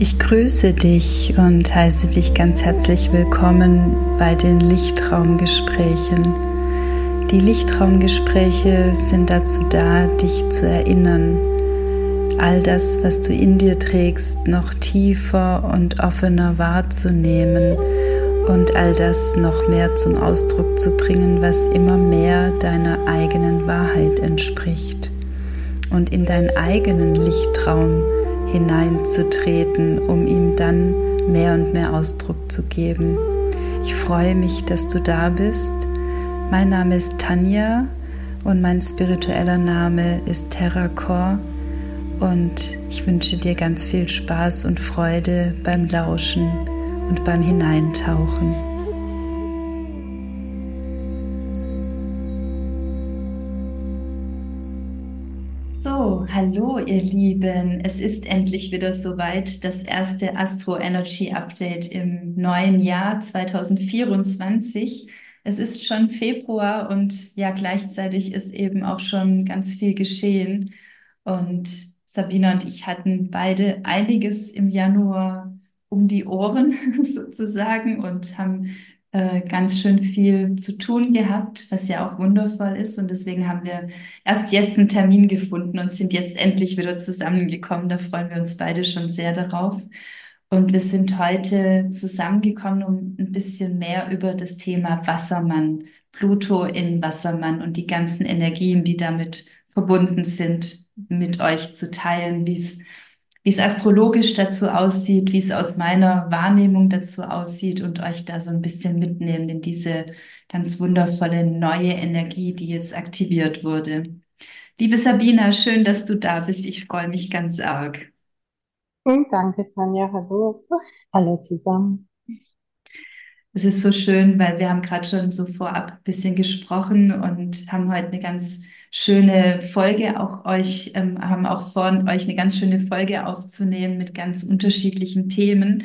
Ich grüße dich und heiße dich ganz herzlich willkommen bei den Lichtraumgesprächen. Die Lichtraumgespräche sind dazu da, dich zu erinnern, all das, was du in dir trägst, noch tiefer und offener wahrzunehmen und all das noch mehr zum Ausdruck zu bringen, was immer mehr deiner eigenen Wahrheit entspricht und in deinen eigenen Lichtraum hineinzutreten, um ihm dann mehr und mehr Ausdruck zu geben. Ich freue mich, dass du da bist. Mein Name ist Tanja und mein spiritueller Name ist Terracor und ich wünsche dir ganz viel Spaß und Freude beim Lauschen und beim Hineintauchen. Lieben. Es ist endlich wieder soweit, das erste Astro Energy Update im neuen Jahr 2024. Es ist schon Februar und ja, gleichzeitig ist eben auch schon ganz viel geschehen. Und Sabina und ich hatten beide einiges im Januar um die Ohren sozusagen und haben äh, ganz schön viel zu tun gehabt, was ja auch wundervoll ist. Und deswegen haben wir erst jetzt einen Termin gefunden und sind jetzt endlich wieder zusammengekommen. Da freuen wir uns beide schon sehr darauf. Und wir sind heute zusammengekommen, um ein bisschen mehr über das Thema Wassermann, Pluto in Wassermann und die ganzen Energien, die damit verbunden sind, mit euch zu teilen, wie es wie es astrologisch dazu aussieht, wie es aus meiner Wahrnehmung dazu aussieht und euch da so ein bisschen mitnehmen in diese ganz wundervolle neue Energie, die jetzt aktiviert wurde. Liebe Sabina, schön, dass du da bist. Ich freue mich ganz arg. Hm, danke, Tanja. Hallo. Hallo zusammen. Es ist so schön, weil wir haben gerade schon so vorab ein bisschen gesprochen und haben heute eine ganz schöne Folge auch euch, ähm, haben auch vor, euch eine ganz schöne Folge aufzunehmen mit ganz unterschiedlichen Themen.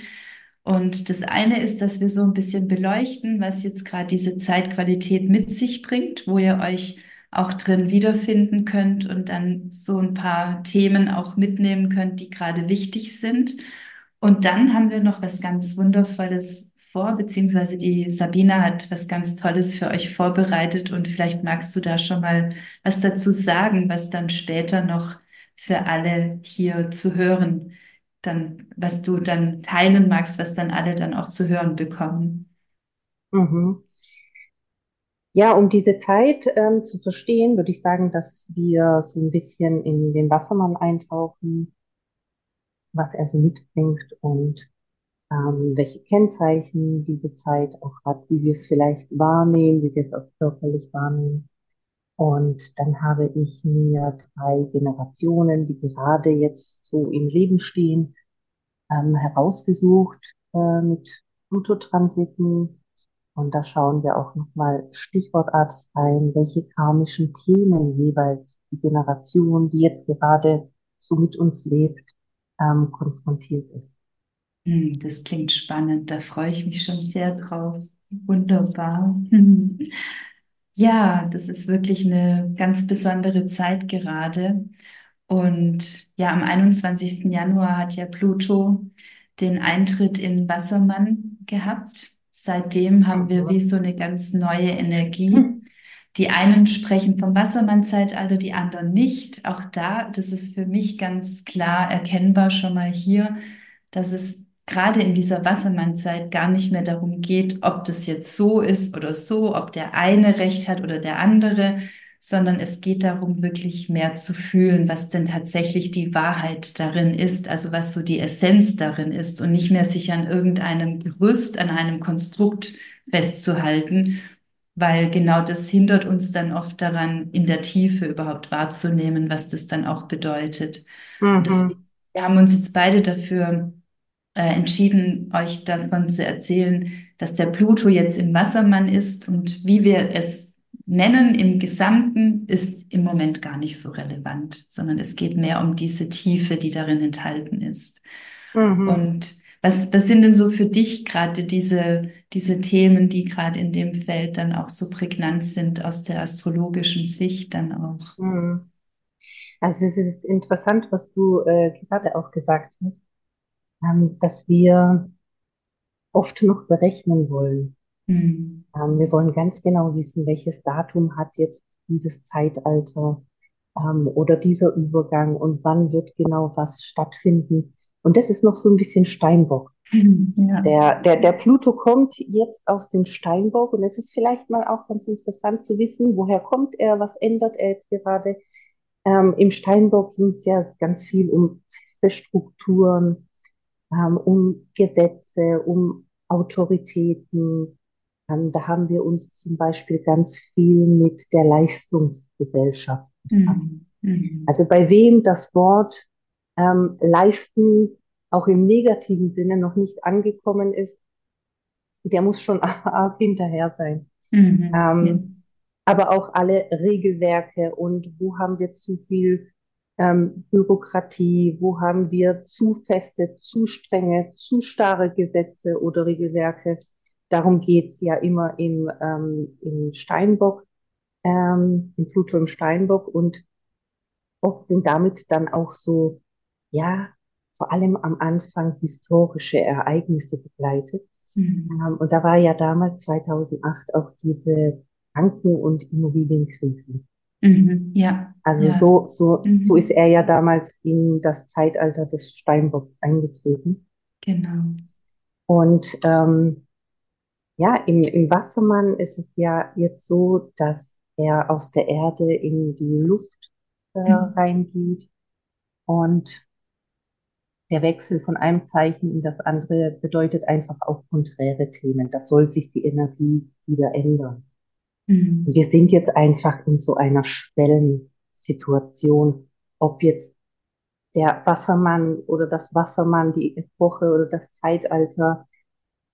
Und das eine ist, dass wir so ein bisschen beleuchten, was jetzt gerade diese Zeitqualität mit sich bringt, wo ihr euch auch drin wiederfinden könnt und dann so ein paar Themen auch mitnehmen könnt, die gerade wichtig sind. Und dann haben wir noch was ganz Wundervolles vor, beziehungsweise die Sabina hat was ganz Tolles für euch vorbereitet und vielleicht magst du da schon mal was dazu sagen, was dann später noch für alle hier zu hören, dann, was du dann teilen magst, was dann alle dann auch zu hören bekommen. Mhm. Ja, um diese Zeit ähm, zu verstehen, würde ich sagen, dass wir so ein bisschen in den Wassermann eintauchen, was er so mitbringt und ähm, welche Kennzeichen diese Zeit auch hat, wie wir es vielleicht wahrnehmen, wie wir es auch körperlich wahrnehmen. Und dann habe ich mir drei Generationen, die gerade jetzt so im Leben stehen, ähm, herausgesucht äh, mit Pluto-Transiten. Und da schauen wir auch nochmal stichwortartig ein, welche karmischen Themen jeweils die Generation, die jetzt gerade so mit uns lebt, ähm, konfrontiert ist. Hm, das klingt spannend, da freue ich mich schon sehr drauf. Wunderbar. Ja, das ist wirklich eine ganz besondere Zeit gerade. Und ja, am 21. Januar hat ja Pluto den Eintritt in Wassermann gehabt. Seitdem haben wir wie so eine ganz neue Energie. Die einen sprechen vom Wassermann-Zeitalter, die anderen nicht. Auch da, das ist für mich ganz klar erkennbar schon mal hier, dass es gerade in dieser Wassermannzeit gar nicht mehr darum geht, ob das jetzt so ist oder so, ob der eine recht hat oder der andere, sondern es geht darum, wirklich mehr zu fühlen, was denn tatsächlich die Wahrheit darin ist, also was so die Essenz darin ist und nicht mehr sich an irgendeinem Gerüst, an einem Konstrukt festzuhalten, weil genau das hindert uns dann oft daran, in der Tiefe überhaupt wahrzunehmen, was das dann auch bedeutet. Mhm. Deswegen, wir haben uns jetzt beide dafür äh, entschieden, euch davon zu erzählen, dass der Pluto jetzt im Wassermann ist und wie wir es nennen im Gesamten ist im Moment gar nicht so relevant, sondern es geht mehr um diese Tiefe, die darin enthalten ist. Mhm. Und was, was sind denn so für dich gerade diese, diese Themen, die gerade in dem Feld dann auch so prägnant sind aus der astrologischen Sicht dann auch? Mhm. Also es ist interessant, was du äh, gerade auch gesagt hast ähm, dass wir oft noch berechnen wollen. Mhm. Ähm, wir wollen ganz genau wissen, welches Datum hat jetzt dieses Zeitalter ähm, oder dieser Übergang und wann wird genau was stattfinden. Und das ist noch so ein bisschen Steinbock. Ja. Der, der, der Pluto kommt jetzt aus dem Steinbock und es ist vielleicht mal auch ganz interessant zu wissen, woher kommt er, was ändert er jetzt gerade. Ähm, Im Steinbock ging es ja ganz viel um feste Strukturen, ähm, um Gesetze, um Autoritäten. Ähm, da haben wir uns zum Beispiel ganz viel mit der Leistungsgesellschaft befasst. Mhm. Mhm. Also bei wem das Wort ähm, leisten auch im negativen Sinne noch nicht angekommen ist, der muss schon arg hinterher sein. Mhm. Ähm, aber auch alle Regelwerke und wo haben wir zu viel ähm, Bürokratie, wo haben wir zu feste, zu strenge, zu starre Gesetze oder Regelwerke. Darum geht's ja immer im, ähm, im Steinbock, ähm, im Pluto im Steinbock und oft sind damit dann auch so, ja, vor allem am Anfang historische Ereignisse begleitet. Mhm. Ähm, und da war ja damals 2008 auch diese Banken- und Immobilienkrisen. Mhm. Ja. Also Ja. so, so, Mhm. so ist er ja damals in das Zeitalter des Steinbocks eingetreten. Genau. Und ähm, ja, im, im Wassermann ist es ja jetzt so, dass er aus der Erde in die Luft äh, Mhm. reingeht und der Wechsel von einem Zeichen in das andere bedeutet einfach auch konträre Themen. Da soll sich die Energie wieder ändern. Mhm. Wir sind jetzt einfach in so einer Schwellensituation, ob jetzt der Wassermann oder das Wassermann, die Epoche oder das Zeitalter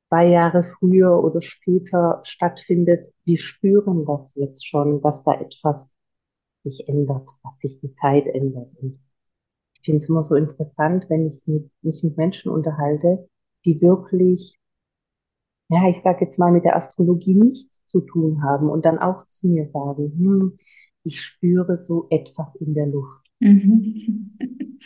zwei Jahre früher oder später stattfindet. Wir spüren das jetzt schon, dass da etwas sich ändert, dass sich die Zeit ändert. Und ich finde es immer so interessant, wenn ich mit, mich mit Menschen unterhalte, die wirklich, ja, ich sage jetzt mal, mit der Astrologie nichts zu tun haben und dann auch zu mir sagen, hm, ich spüre so etwas in der Luft. Mhm.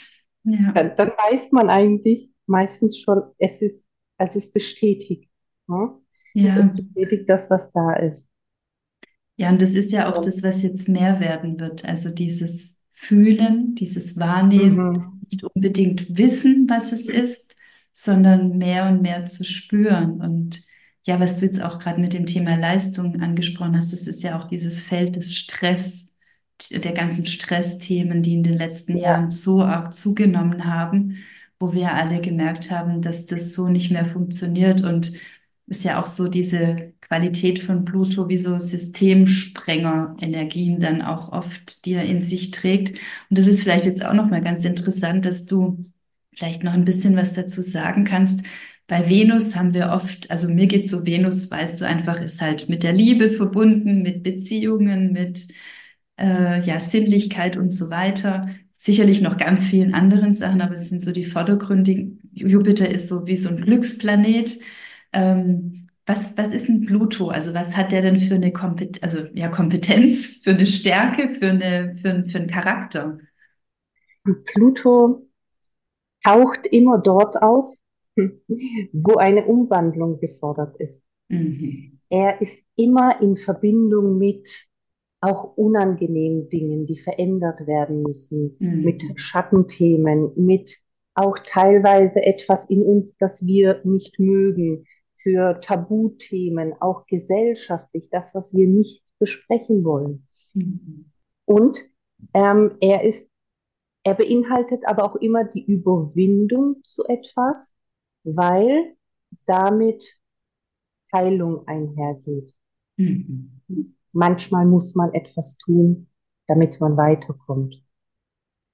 Ja. Dann, dann weiß man eigentlich meistens schon, es ist, also es bestätigt. Ne? Ja. Es bestätigt das, was da ist. Ja, und das ist ja auch das, was jetzt mehr werden wird. Also dieses Fühlen, dieses Wahrnehmen, Mhm. nicht unbedingt wissen, was es ist, sondern mehr und mehr zu spüren. Und ja, was du jetzt auch gerade mit dem Thema Leistung angesprochen hast, das ist ja auch dieses Feld des Stress, der ganzen Stressthemen, die in den letzten Ja. Jahren so arg zugenommen haben, wo wir alle gemerkt haben, dass das so nicht mehr funktioniert und ist ja auch so diese Qualität von Pluto wie so Systemsprenger-Energien dann auch oft, die er in sich trägt. Und das ist vielleicht jetzt auch noch mal ganz interessant, dass du vielleicht noch ein bisschen was dazu sagen kannst. Bei Venus haben wir oft, also mir geht so, Venus, weißt du einfach, ist halt mit der Liebe verbunden, mit Beziehungen, mit äh, ja, Sinnlichkeit und so weiter. Sicherlich noch ganz vielen anderen Sachen, aber es sind so die vordergründigen. Jupiter ist so wie so ein Glücksplanet. Ähm, was, was ist ein Pluto? Also was hat der denn für eine Kompet also, ja, Kompetenz, für eine Stärke, für, eine, für, für einen Charakter? Pluto taucht immer dort auf, wo eine Umwandlung gefordert ist. Mhm. Er ist immer in Verbindung mit auch unangenehmen Dingen, die verändert werden müssen, Mhm. mit Schattenthemen, mit auch teilweise etwas in uns, das wir nicht mögen, für Tabuthemen, auch gesellschaftlich, das, was wir nicht besprechen wollen. Mhm. Und ähm, er ist, er beinhaltet aber auch immer die Überwindung zu etwas, weil damit Heilung einhergeht. Mhm. Manchmal muss man etwas tun, damit man weiterkommt.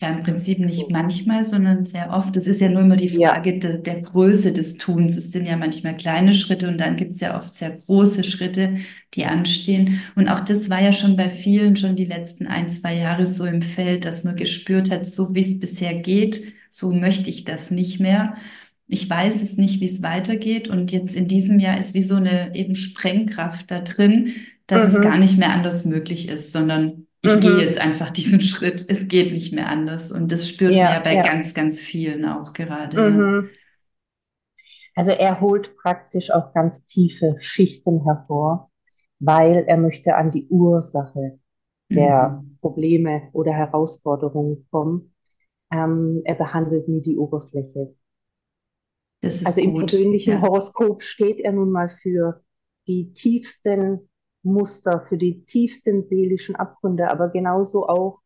Ja, im Prinzip nicht manchmal, sondern sehr oft. Es ist ja nur immer die Ja. Frage der, der Größe des Tuns. Es sind ja manchmal kleine Schritte und dann gibt es ja oft sehr große Schritte, die anstehen. Und auch das war ja schon bei vielen schon die letzten ein, zwei Jahre so im Feld, dass man gespürt hat, so wie es bisher geht, so möchte ich das nicht mehr. Ich weiß es nicht, wie es weitergeht. Und jetzt in diesem Jahr ist wie so eine eben Sprengkraft da drin, dass es Mhm. gar nicht mehr anders möglich ist, sondern ich Mhm. gehe jetzt einfach diesen Schritt. Es geht nicht mehr anders. Und das spürt man Ja, ja bei ja. ganz, ganz vielen auch gerade. Ja. Mhm. Also er holt praktisch auch ganz tiefe Schichten hervor, weil er möchte an die Ursache der Mhm. Probleme oder Herausforderungen kommen. Ähm, er behandelt nie die Oberfläche. Das ist Also im gut. persönlichen Ja. Horoskop steht er nun mal für die tiefsten Muster, für die tiefsten seelischen Abgründe, aber genauso auch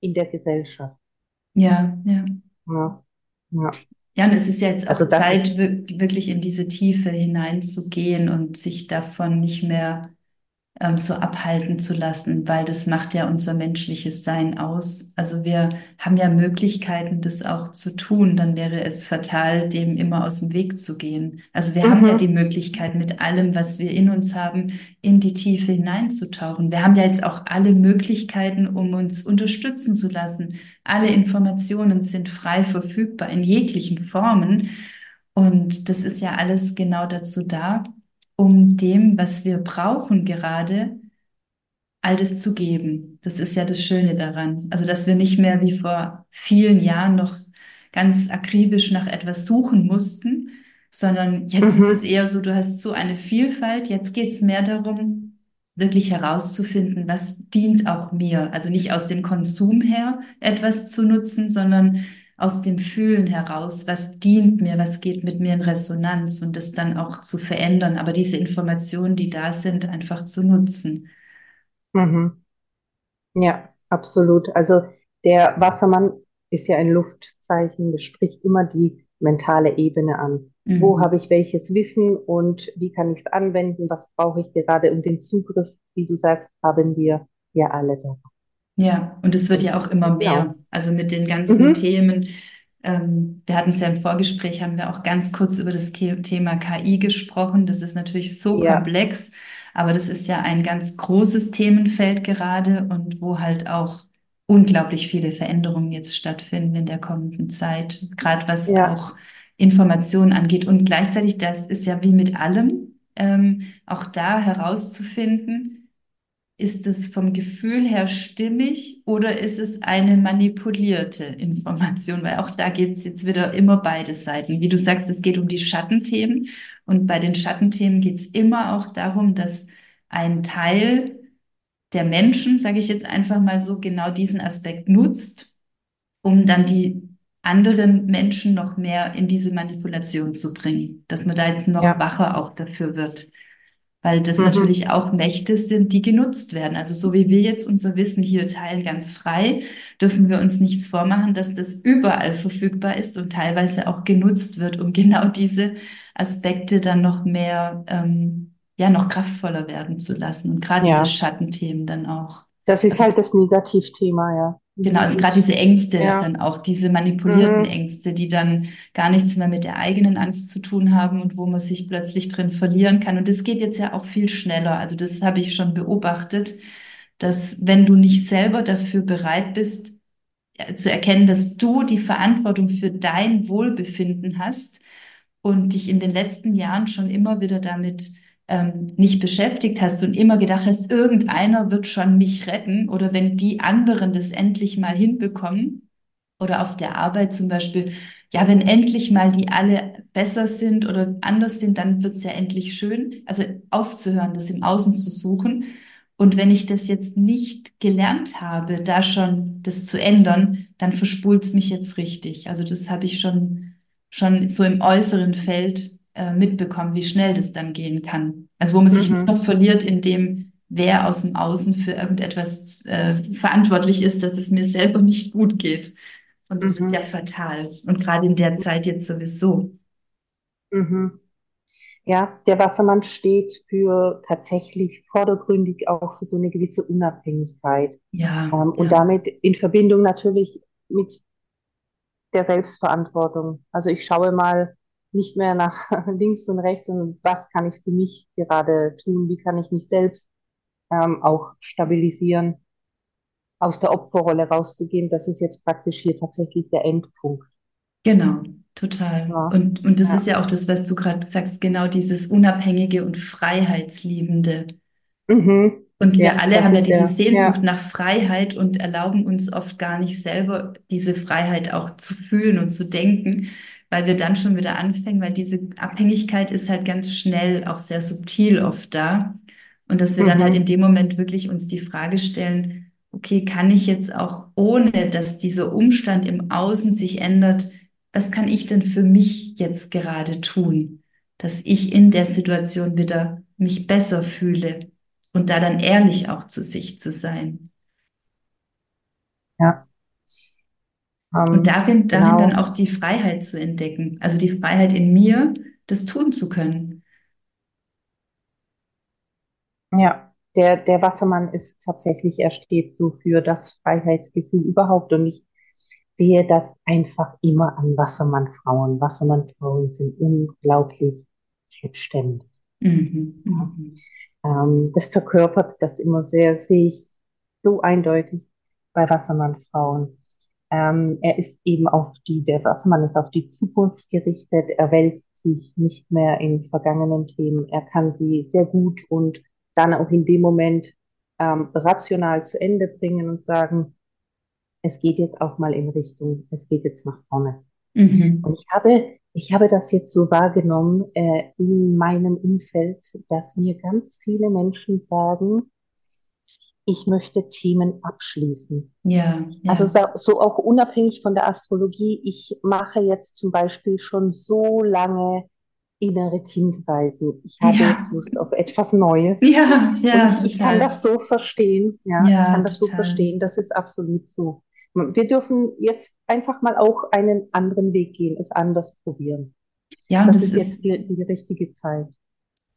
in der Gesellschaft. Ja, ja. Ja, ja. Ja, und es ist jetzt Also auch das Zeit, wirklich in diese Tiefe hineinzugehen und sich davon nicht mehr ähm, so abhalten zu lassen, weil das macht ja unser menschliches Sein aus. Also wir haben ja Möglichkeiten, das auch zu tun. Dann wäre es fatal, dem immer aus dem Weg zu gehen. Also wir haben ja die mhm, Möglichkeit, mit allem, was wir in uns haben, in die Tiefe hineinzutauchen. Wir haben ja jetzt auch alle Möglichkeiten, um uns unterstützen zu lassen. Alle Informationen sind frei verfügbar in jeglichen Formen. Und das ist ja alles genau dazu da, um dem, was wir brauchen gerade, all das zu geben. Das ist ja das Schöne daran. Also, dass wir nicht mehr wie vor vielen Jahren noch ganz akribisch nach etwas suchen mussten, sondern jetzt ist es mhm, eher so, du hast so eine Vielfalt. Jetzt geht es mehr darum, wirklich herauszufinden, was dient auch mir. Also nicht aus dem Konsum her etwas zu nutzen, sondern aus dem Fühlen heraus, was dient mir, was geht mit mir in Resonanz und das dann auch zu verändern. Aber diese Informationen, die da sind, einfach zu nutzen. mhm. Ja, absolut. Also der Wassermann ist ja ein Luftzeichen, das spricht immer die mentale Ebene an. Wo habe Mhm. ich welches Wissen und wie kann ich es anwenden? Was brauche ich gerade? Und den Zugriff, wie du sagst, haben wir ja alle da. Ja, und es wird ja auch immer mehr. Genau. Also mit den ganzen Mhm. Themen. Ähm, wir hatten es ja im Vorgespräch, haben wir auch ganz kurz über das Thema KI gesprochen. Das ist natürlich so Ja, komplex, aber das ist ja ein ganz großes Themenfeld gerade und wo halt auch unglaublich viele Veränderungen jetzt stattfinden in der kommenden Zeit, gerade was ja, auch Informationen angeht. Und gleichzeitig, das ist ja wie mit allem, ähm, auch da herauszufinden, ist es vom Gefühl her stimmig oder ist es eine manipulierte Information? Weil auch da geht es jetzt wieder immer beide Seiten. Wie du sagst, es geht um die Schattenthemen und bei den Schattenthemen geht es immer auch darum, dass ein Teil der Menschen, sage ich jetzt einfach mal so, genau diesen Aspekt nutzt, um dann die anderen Menschen noch mehr in diese Manipulation zu bringen, dass man da jetzt noch ja. wacher auch dafür wird weil das Mhm. natürlich auch Mächte sind, die genutzt werden. Also so wie wir jetzt unser Wissen hier teilen, ganz frei, dürfen wir uns nichts vormachen, dass das überall verfügbar ist und teilweise auch genutzt wird, um genau diese Aspekte dann noch mehr, ähm, ja, noch kraftvoller werden zu lassen. Und gerade diese Ja, Schattenthemen dann auch. Das ist Also halt das Negativthema, ja. Genau, Mhm. also gerade Ich, diese Ängste ja, dann auch, diese manipulierten mhm. Ängste, die dann gar nichts mehr mit der eigenen Angst zu tun haben und wo man sich plötzlich drin verlieren kann. Und das geht jetzt ja auch viel schneller. Also das habe ich schon beobachtet, dass wenn du nicht selber dafür bereit bist, äh, zu erkennen, dass du die Verantwortung für dein Wohlbefinden hast, und dich in den letzten Jahren schon immer wieder damit ähm, nicht beschäftigt hast und immer gedacht hast, irgendeiner wird schon mich retten oder wenn die anderen das endlich mal hinbekommen oder auf der Arbeit zum Beispiel, ja, wenn endlich mal die alle besser sind oder anders sind, dann wird's ja endlich schön. Also aufzuhören, das im Außen zu suchen. Und wenn ich das jetzt nicht gelernt habe, da schon das zu ändern, dann verspult's mich jetzt richtig. Also das habe ich schon schon so im äußeren Feld äh, mitbekommen, wie schnell das dann gehen kann. Also wo man sich nur Mhm. noch verliert in dem, wer aus dem Außen für irgendetwas äh, verantwortlich ist, dass es mir selber nicht gut geht. Und das ist ja Mhm. fatal. Und gerade in der Zeit jetzt sowieso. Mhm. Ja, der Wassermann steht für tatsächlich vordergründig auch für so eine gewisse Unabhängigkeit. Ja, Ähm, und ja, damit in Verbindung natürlich mit der Selbstverantwortung. Also ich schaue mal nicht mehr nach links und rechts, sondern was kann ich für mich gerade tun? Wie kann ich mich selbst ähm, auch stabilisieren, aus der Opferrolle rauszugehen? Das ist jetzt praktisch hier tatsächlich der Endpunkt. genau, total. Ja, Und, und das ist ja. ja auch das, was du gerade sagst, genau dieses Unabhängige und Freiheitsliebende. Mhm. Und wir Ja, alle haben ja diese Sehnsucht ja. nach Freiheit und erlauben uns oft gar nicht selber diese Freiheit auch zu fühlen und zu denken, weil wir dann schon wieder anfangen, weil diese Abhängigkeit ist halt ganz schnell auch sehr subtil oft da. Und dass wir mhm. dann halt in dem Moment wirklich uns die Frage stellen, okay, kann ich jetzt auch ohne, dass dieser Umstand im Außen sich ändert, was kann ich denn für mich jetzt gerade tun, dass ich in der Situation wieder mich besser fühle und da dann ehrlich auch zu sich zu sein. Ja. Um, und darin, darin genau. dann auch die Freiheit zu entdecken, also die Freiheit in mir, das tun zu können. Ja, der, der Wassermann ist tatsächlich, er steht so für das Freiheitsgefühl überhaupt und ich sehe das einfach immer an Wassermannfrauen. Wassermannfrauen sind unglaublich selbstständig. Mhm. Ja. Mhm. Ähm, das verkörpert das immer sehr, sehe ich so eindeutig bei Wassermannfrauen. Ähm, er ist eben auf die, der Wassermann ist auf die Zukunft gerichtet. Er wälzt sich nicht mehr in vergangenen Themen. Er kann sie sehr gut und dann auch in dem Moment ähm, rational zu Ende bringen und sagen, es geht jetzt auch mal in Richtung, es geht jetzt nach vorne. Mhm. Und ich habe, ich habe das jetzt so wahrgenommen äh, in meinem Umfeld, dass mir ganz viele Menschen sagen, ich möchte Themen abschließen. Ja, ja. Also so, so auch unabhängig von der Astrologie. Ich mache jetzt zum Beispiel schon so lange innere Kindreisen. Ich habe ja. jetzt Lust auf etwas Neues. Ja, ja. Und ich, ich kann das so verstehen. Ja, ja ich kann das total. so verstehen. Das ist absolut so. Wir dürfen jetzt einfach mal auch einen anderen Weg gehen, es anders probieren. Ja, und das, das ist jetzt die, die richtige Zeit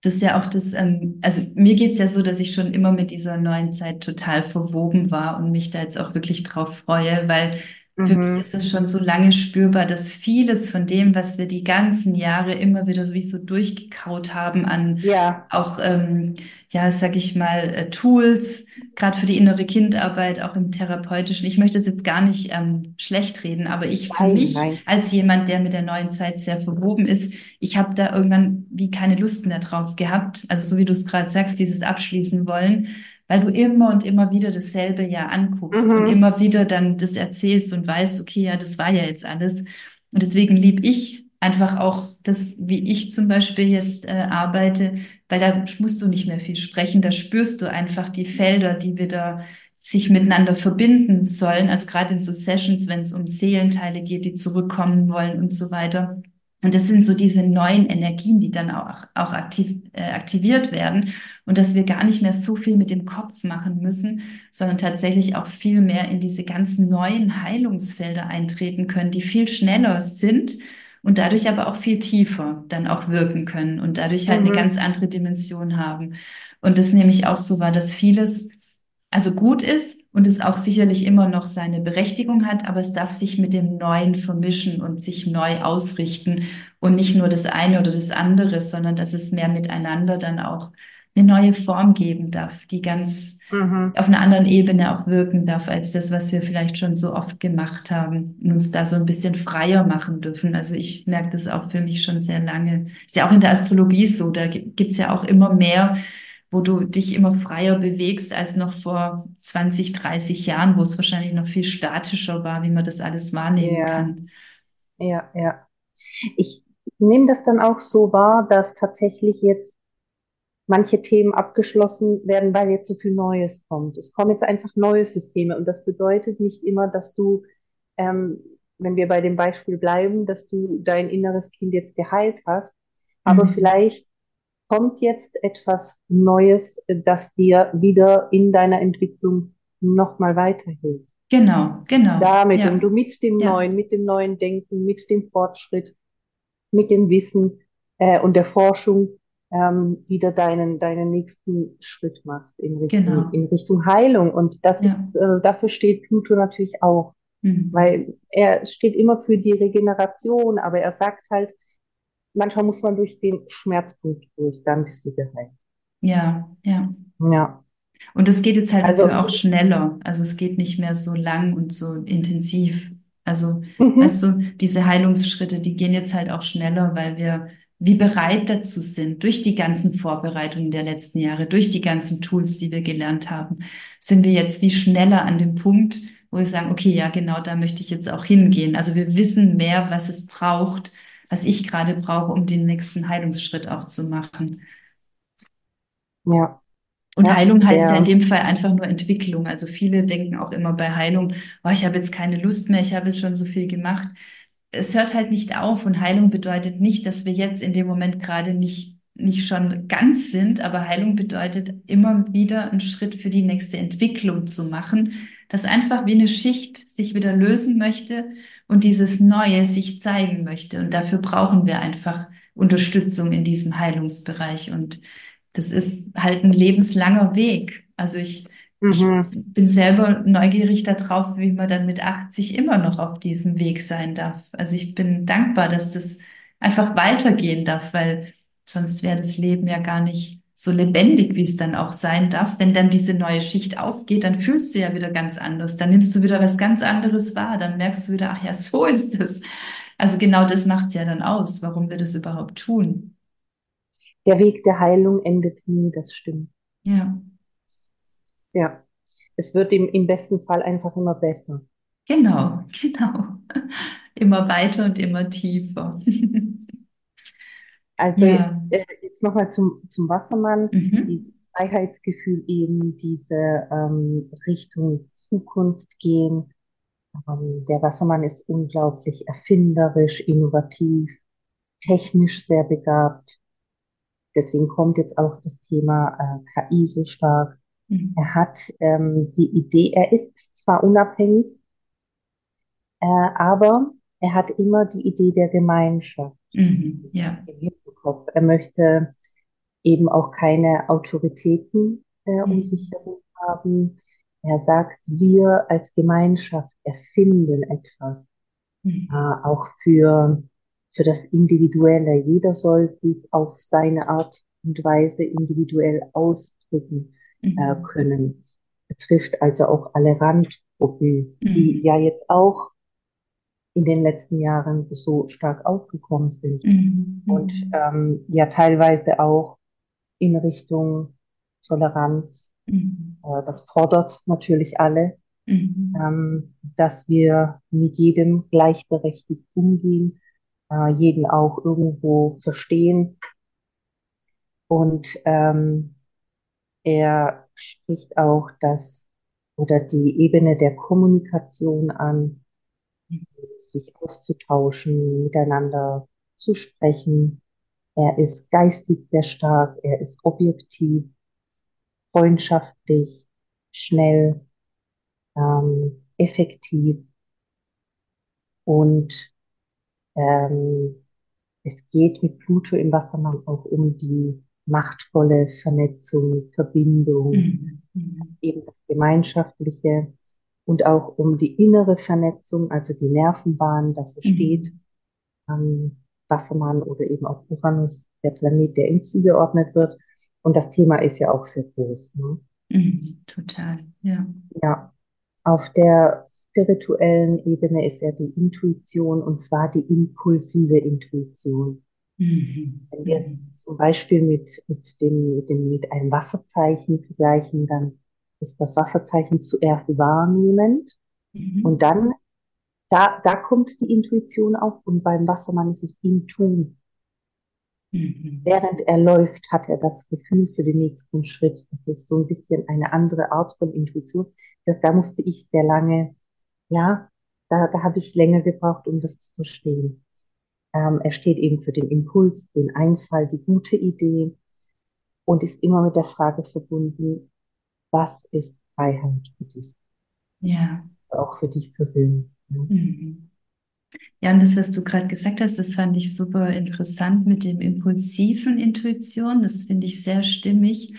das ist ja auch das, ähm, also mir geht's ja so, dass ich schon immer mit dieser neuen Zeit total verwoben war und mich da jetzt auch wirklich drauf freue, weil für mhm. mich ist es schon so lange spürbar, dass vieles von dem, was wir die ganzen Jahre immer wieder so wie so durchgekaut haben an ja. auch, ähm, ja, sag ich mal, äh, Tools, gerade für die innere Kindarbeit, auch im therapeutischen. Ich möchte es jetzt gar nicht ähm, schlecht reden, aber ich für mich nein. als jemand, der mit der neuen Zeit sehr verwoben ist, ich habe da irgendwann wie keine Lust mehr drauf gehabt. Also so wie du es gerade sagst, dieses Abschließen wollen, weil du immer und immer wieder dasselbe ja anguckst mhm. und immer wieder dann das erzählst und weißt, okay, ja, das war ja jetzt alles. Und deswegen lieb ich einfach auch das, wie ich zum Beispiel jetzt äh, arbeite, weil da musst du nicht mehr viel sprechen, da spürst du einfach die Felder, die wieder sich miteinander verbinden sollen. Also gerade in so Sessions, wenn es um Seelenteile geht, die zurückkommen wollen und so weiter. Und das sind so diese neuen Energien, die dann auch, auch aktiv, äh, aktiviert werden. Und dass wir gar nicht mehr so viel mit dem Kopf machen müssen, sondern tatsächlich auch viel mehr in diese ganzen neuen Heilungsfelder eintreten können, die viel schneller sind und dadurch aber auch viel tiefer dann auch wirken können und dadurch halt mhm. eine ganz andere Dimension haben. Und das nämlich auch so war, dass vieles also gut ist und es auch sicherlich immer noch seine Berechtigung hat, aber es darf sich mit dem Neuen vermischen und sich neu ausrichten und nicht nur das eine oder das andere, sondern dass es mehr miteinander dann auch eine neue Form geben darf, die ganz mhm. auf einer anderen Ebene auch wirken darf, als das, was wir vielleicht schon so oft gemacht haben und uns da so ein bisschen freier machen dürfen. Also ich merke das auch für mich schon sehr lange. Ist ja auch in der Astrologie so, da gibt's ja auch immer mehr, wo du dich immer freier bewegst als noch vor 20, 30 Jahren, wo es wahrscheinlich noch viel statischer war, wie man das alles wahrnehmen ja. kann. Ja, ja. Ich nehme das dann auch so wahr, dass tatsächlich jetzt manche Themen abgeschlossen werden, weil jetzt so viel Neues kommt. Es kommen jetzt einfach neue Systeme und das bedeutet nicht immer, dass du, ähm, wenn wir bei dem Beispiel bleiben, dass du dein inneres Kind jetzt geheilt hast, aber mhm. vielleicht kommt jetzt etwas Neues, das dir wieder in deiner Entwicklung nochmal weiterhilft. Genau, genau. Damit ja. und du mit dem ja. Neuen, mit dem neuen Denken, mit dem Fortschritt, mit dem Wissen äh, und der Forschung ähm, wieder deinen, deinen nächsten Schritt machst in Richtung, genau. in Richtung Heilung. Und das ja. ist, äh, dafür steht Pluto natürlich auch. Mhm. Weil er steht immer für die Regeneration, aber er sagt halt, manchmal muss man durch den Schmerzpunkt durch, dann bist du geheilt. Ja, ja. Ja. Und es geht jetzt halt also, dafür auch schneller. Also es geht nicht mehr so lang und so intensiv. Also, mhm. weißt du, diese Heilungsschritte, die gehen jetzt halt auch schneller, weil wir wie bereit dazu sind, durch die ganzen Vorbereitungen der letzten Jahre, durch die ganzen Tools, die wir gelernt haben, sind wir jetzt wie schneller an dem Punkt, wo wir sagen, okay, ja, genau da möchte ich jetzt auch hingehen. Also wir wissen mehr, was es braucht, was ich gerade brauche, um den nächsten Heilungsschritt auch zu machen. Ja. Und Ja, Heilung heißt ja in der, dem Fall einfach nur Entwicklung. Also viele denken auch immer bei Heilung, oh, ich habe jetzt keine Lust mehr, ich habe jetzt schon so viel gemacht. Es hört halt nicht auf und Heilung bedeutet nicht, dass wir jetzt in dem Moment gerade nicht, nicht schon ganz sind, aber Heilung bedeutet immer wieder einen Schritt für die nächste Entwicklung zu machen, dass einfach wie eine Schicht sich wieder lösen möchte und dieses Neue sich zeigen möchte. Und dafür brauchen wir einfach Unterstützung in diesem Heilungsbereich. Und das ist halt ein lebenslanger Weg. Also ich, ich mhm. bin selber neugierig darauf, wie man dann mit 80 immer noch auf diesem Weg sein darf. Also ich bin dankbar, dass das einfach weitergehen darf, weil sonst wäre das Leben ja gar nicht so lebendig, wie es dann auch sein darf. Wenn dann diese neue Schicht aufgeht, dann fühlst du ja wieder ganz anders. Dann nimmst du wieder was ganz anderes wahr. Dann merkst du wieder, ach ja, so ist es. Also genau das macht es ja dann aus, warum wir das überhaupt tun. Der Weg der Heilung endet nie, das stimmt. Ja. Ja. Es wird im, im besten Fall einfach immer besser. Genau, genau. Immer weiter und immer tiefer. Also Ja. jetzt nochmal zum, zum Wassermann. Mhm. Dieses Freiheitsgefühl eben, diese ähm, Richtung Zukunft gehen. Ähm, der Wassermann ist unglaublich erfinderisch, innovativ, technisch sehr begabt. Deswegen kommt jetzt auch das Thema äh, KI so stark. Er hat ähm, die Idee, er ist zwar unabhängig, äh, aber er hat immer die Idee der Gemeinschaft Mhm. Ja. im Hinterkopf. Er möchte eben auch keine Autoritäten äh, um sich Mhm. herum haben. Er sagt, wir als Gemeinschaft erfinden etwas, äh, Mhm. auch für, für das Individuelle. Jeder soll sich auf seine Art und Weise individuell ausdrücken äh, Mhm. können. Betrifft also auch alle Randgruppen, die Mhm. ja jetzt auch in den letzten Jahren so stark aufgekommen sind Mhm. und ähm, ja teilweise auch in Richtung Toleranz. Mhm. Äh, das fordert natürlich alle, Mhm. ähm, dass wir mit jedem gleichberechtigt umgehen, äh, jeden auch irgendwo verstehen. Und ähm, er spricht auch das oder die Ebene der Kommunikation an, sich auszutauschen, miteinander zu sprechen. Er ist geistig sehr stark, er ist objektiv, freundschaftlich, schnell, ähm, effektiv und ähm, es geht mit Pluto im Wassermann auch um die machtvolle Vernetzung, Verbindung, Mhm. Eben das Gemeinschaftliche und auch um die innere Vernetzung, also die Nervenbahn. Dafür steht ähm, Wassermann oder eben auch Uranus, der Planet, der ihm zugeordnet wird. Und das Thema ist ja auch sehr groß. Ne? Mhm. Total. Ja. Ja, auf der spirituellen Ebene ist ja die Intuition und zwar die impulsive Intuition. Mhm. Wenn wir es zum Beispiel mit, mit dem, mit dem, mit einem Wasserzeichen vergleichen, dann ist das Wasserzeichen zuerst wahrnehmend und Mhm. dann, da, da kommt die Intuition auf und beim Wassermann ist es im Tun. Mhm. Während er läuft, hat er das Gefühl für den nächsten Schritt. Das ist so ein bisschen eine andere Art von Intuition. Das, da musste ich sehr lange, ja, da, da habe ich länger gebraucht, um das zu verstehen. Ähm, er steht eben für den Impuls, den Einfall, die gute Idee und ist immer mit der Frage verbunden, was ist Freiheit für dich, Ja. auch für dich persönlich. Ja, Mhm. Ja, und das, was du gerade gesagt hast, das fand ich super interessant mit dem impulsiven Intuition. Das finde ich sehr stimmig,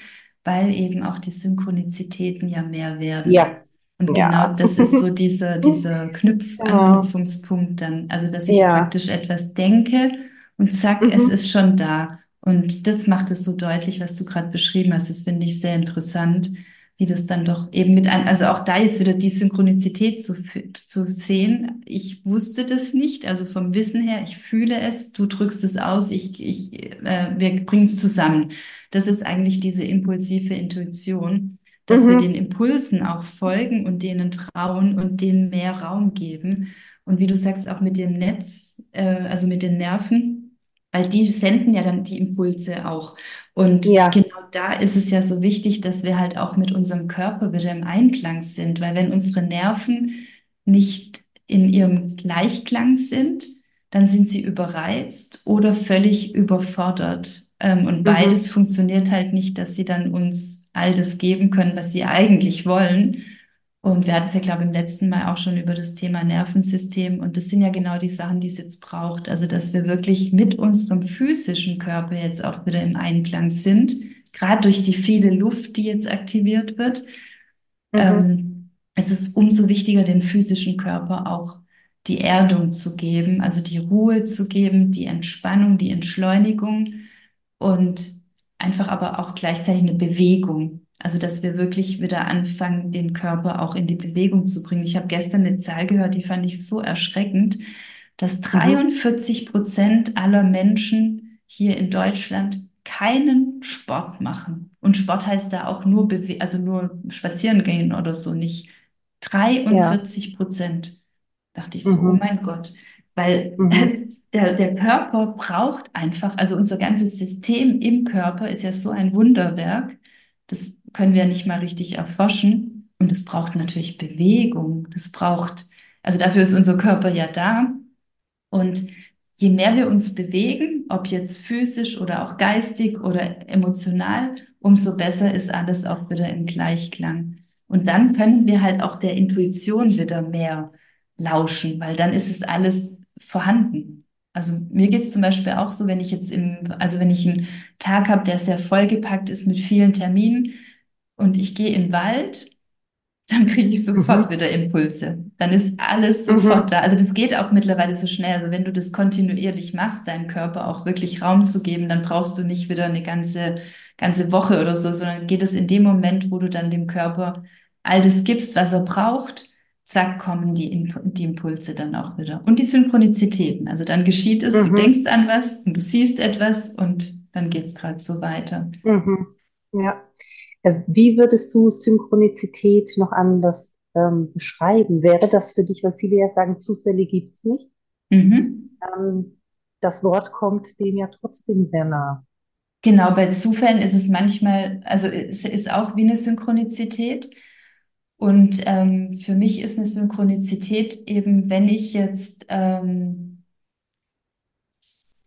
weil eben auch die Synchronizitäten ja mehr werden. ja. Und genau ja. das ist so dieser, dieser Knüpf Genau. Anknüpfungspunkt dann. Also, dass ich Ja. praktisch etwas denke und zack, es Mhm. ist schon da. Und das macht es so deutlich, was du gerade beschrieben hast. Das finde ich sehr interessant wie das dann doch eben mit ein, also auch da jetzt wieder die Synchronizität zu, zu sehen. Ich wusste das nicht, also vom Wissen her, ich fühle es, du drückst es aus, ich, ich, äh, wir bringen es zusammen. Das ist eigentlich diese impulsive Intuition, dass wir den Mhm. Impulsen auch folgen und denen trauen und denen mehr Raum geben. Und wie du sagst, auch mit dem Netz, äh, also mit den Nerven, weil die senden ja dann die Impulse auch. Und Ja. genau da ist es ja so wichtig, dass wir halt auch mit unserem Körper wieder im Einklang sind, weil wenn unsere Nerven nicht in ihrem Gleichklang sind, dann sind sie überreizt oder völlig überfordert. Ähm, und Mhm. beides funktioniert halt nicht, dass sie dann uns all das geben können, was sie eigentlich wollen. Und wir hatten es ja, glaube ich, im letzten Mal auch schon über das Thema Nervensystem. Und das sind ja genau die Sachen, die es jetzt braucht. Also, dass wir wirklich mit unserem physischen Körper jetzt auch wieder im Einklang sind. Gerade durch die viele Luft, die jetzt aktiviert wird. Mhm. Ähm, es ist umso wichtiger, dem physischen Körper auch die Erdung zu geben, also die Ruhe zu geben, die Entspannung, die Entschleunigung und einfach aber auch gleichzeitig eine Bewegung. Also, dass wir wirklich wieder anfangen, den Körper auch in die Bewegung zu bringen. Ich habe gestern eine Zahl gehört, die fand ich so erschreckend, dass Mhm. 43 Prozent aller Menschen hier in Deutschland keinen Sport machen. Und Sport heißt da auch nur bewe also nur spazieren gehen oder so nicht. Ja. 43 Prozent. Dachte ich so, oh Mhm. mein Gott, weil Mhm. der, der Körper braucht einfach, also unser ganzes System im Körper ist ja so ein Wunderwerk, das können wir nicht mal richtig erforschen. Und es braucht natürlich Bewegung, das braucht, also dafür ist unser Körper ja da. Und je mehr wir uns bewegen, ob jetzt physisch oder auch geistig oder emotional, umso besser ist alles auch wieder im Gleichklang. Und dann können wir halt auch der Intuition wieder mehr lauschen, weil dann ist es alles vorhanden. Also mir geht es zum Beispiel auch so, wenn ich jetzt im, also wenn ich einen Tag habe, der sehr vollgepackt ist mit vielen Terminen und ich gehe in den Wald dann kriege ich sofort Mhm. wieder Impulse. Dann ist alles sofort Mhm. da. Also das geht auch mittlerweile so schnell. Also wenn du das kontinuierlich machst, deinem Körper auch wirklich Raum zu geben, dann brauchst du nicht wieder eine ganze, ganze Woche oder so, sondern geht es in dem Moment, wo du dann dem Körper all das gibst, was er braucht, zack, kommen die, die Impulse dann auch wieder. Und die Synchronizitäten. Also dann geschieht es, du Mhm. denkst an was und du siehst etwas und dann geht es gerade so weiter. Mhm. Ja. Äh, Wie würdest du Synchronizität noch anders ähm, beschreiben? Wäre das für dich, weil viele ja sagen, Zufälle gibt es nicht? Mhm. Ähm, das Wort kommt dem ja trotzdem sehr nah. Genau, bei Zufällen ist es manchmal, also es ist auch wie eine Synchronizität. Und ähm, für mich ist eine Synchronizität eben, wenn ich jetzt ähm,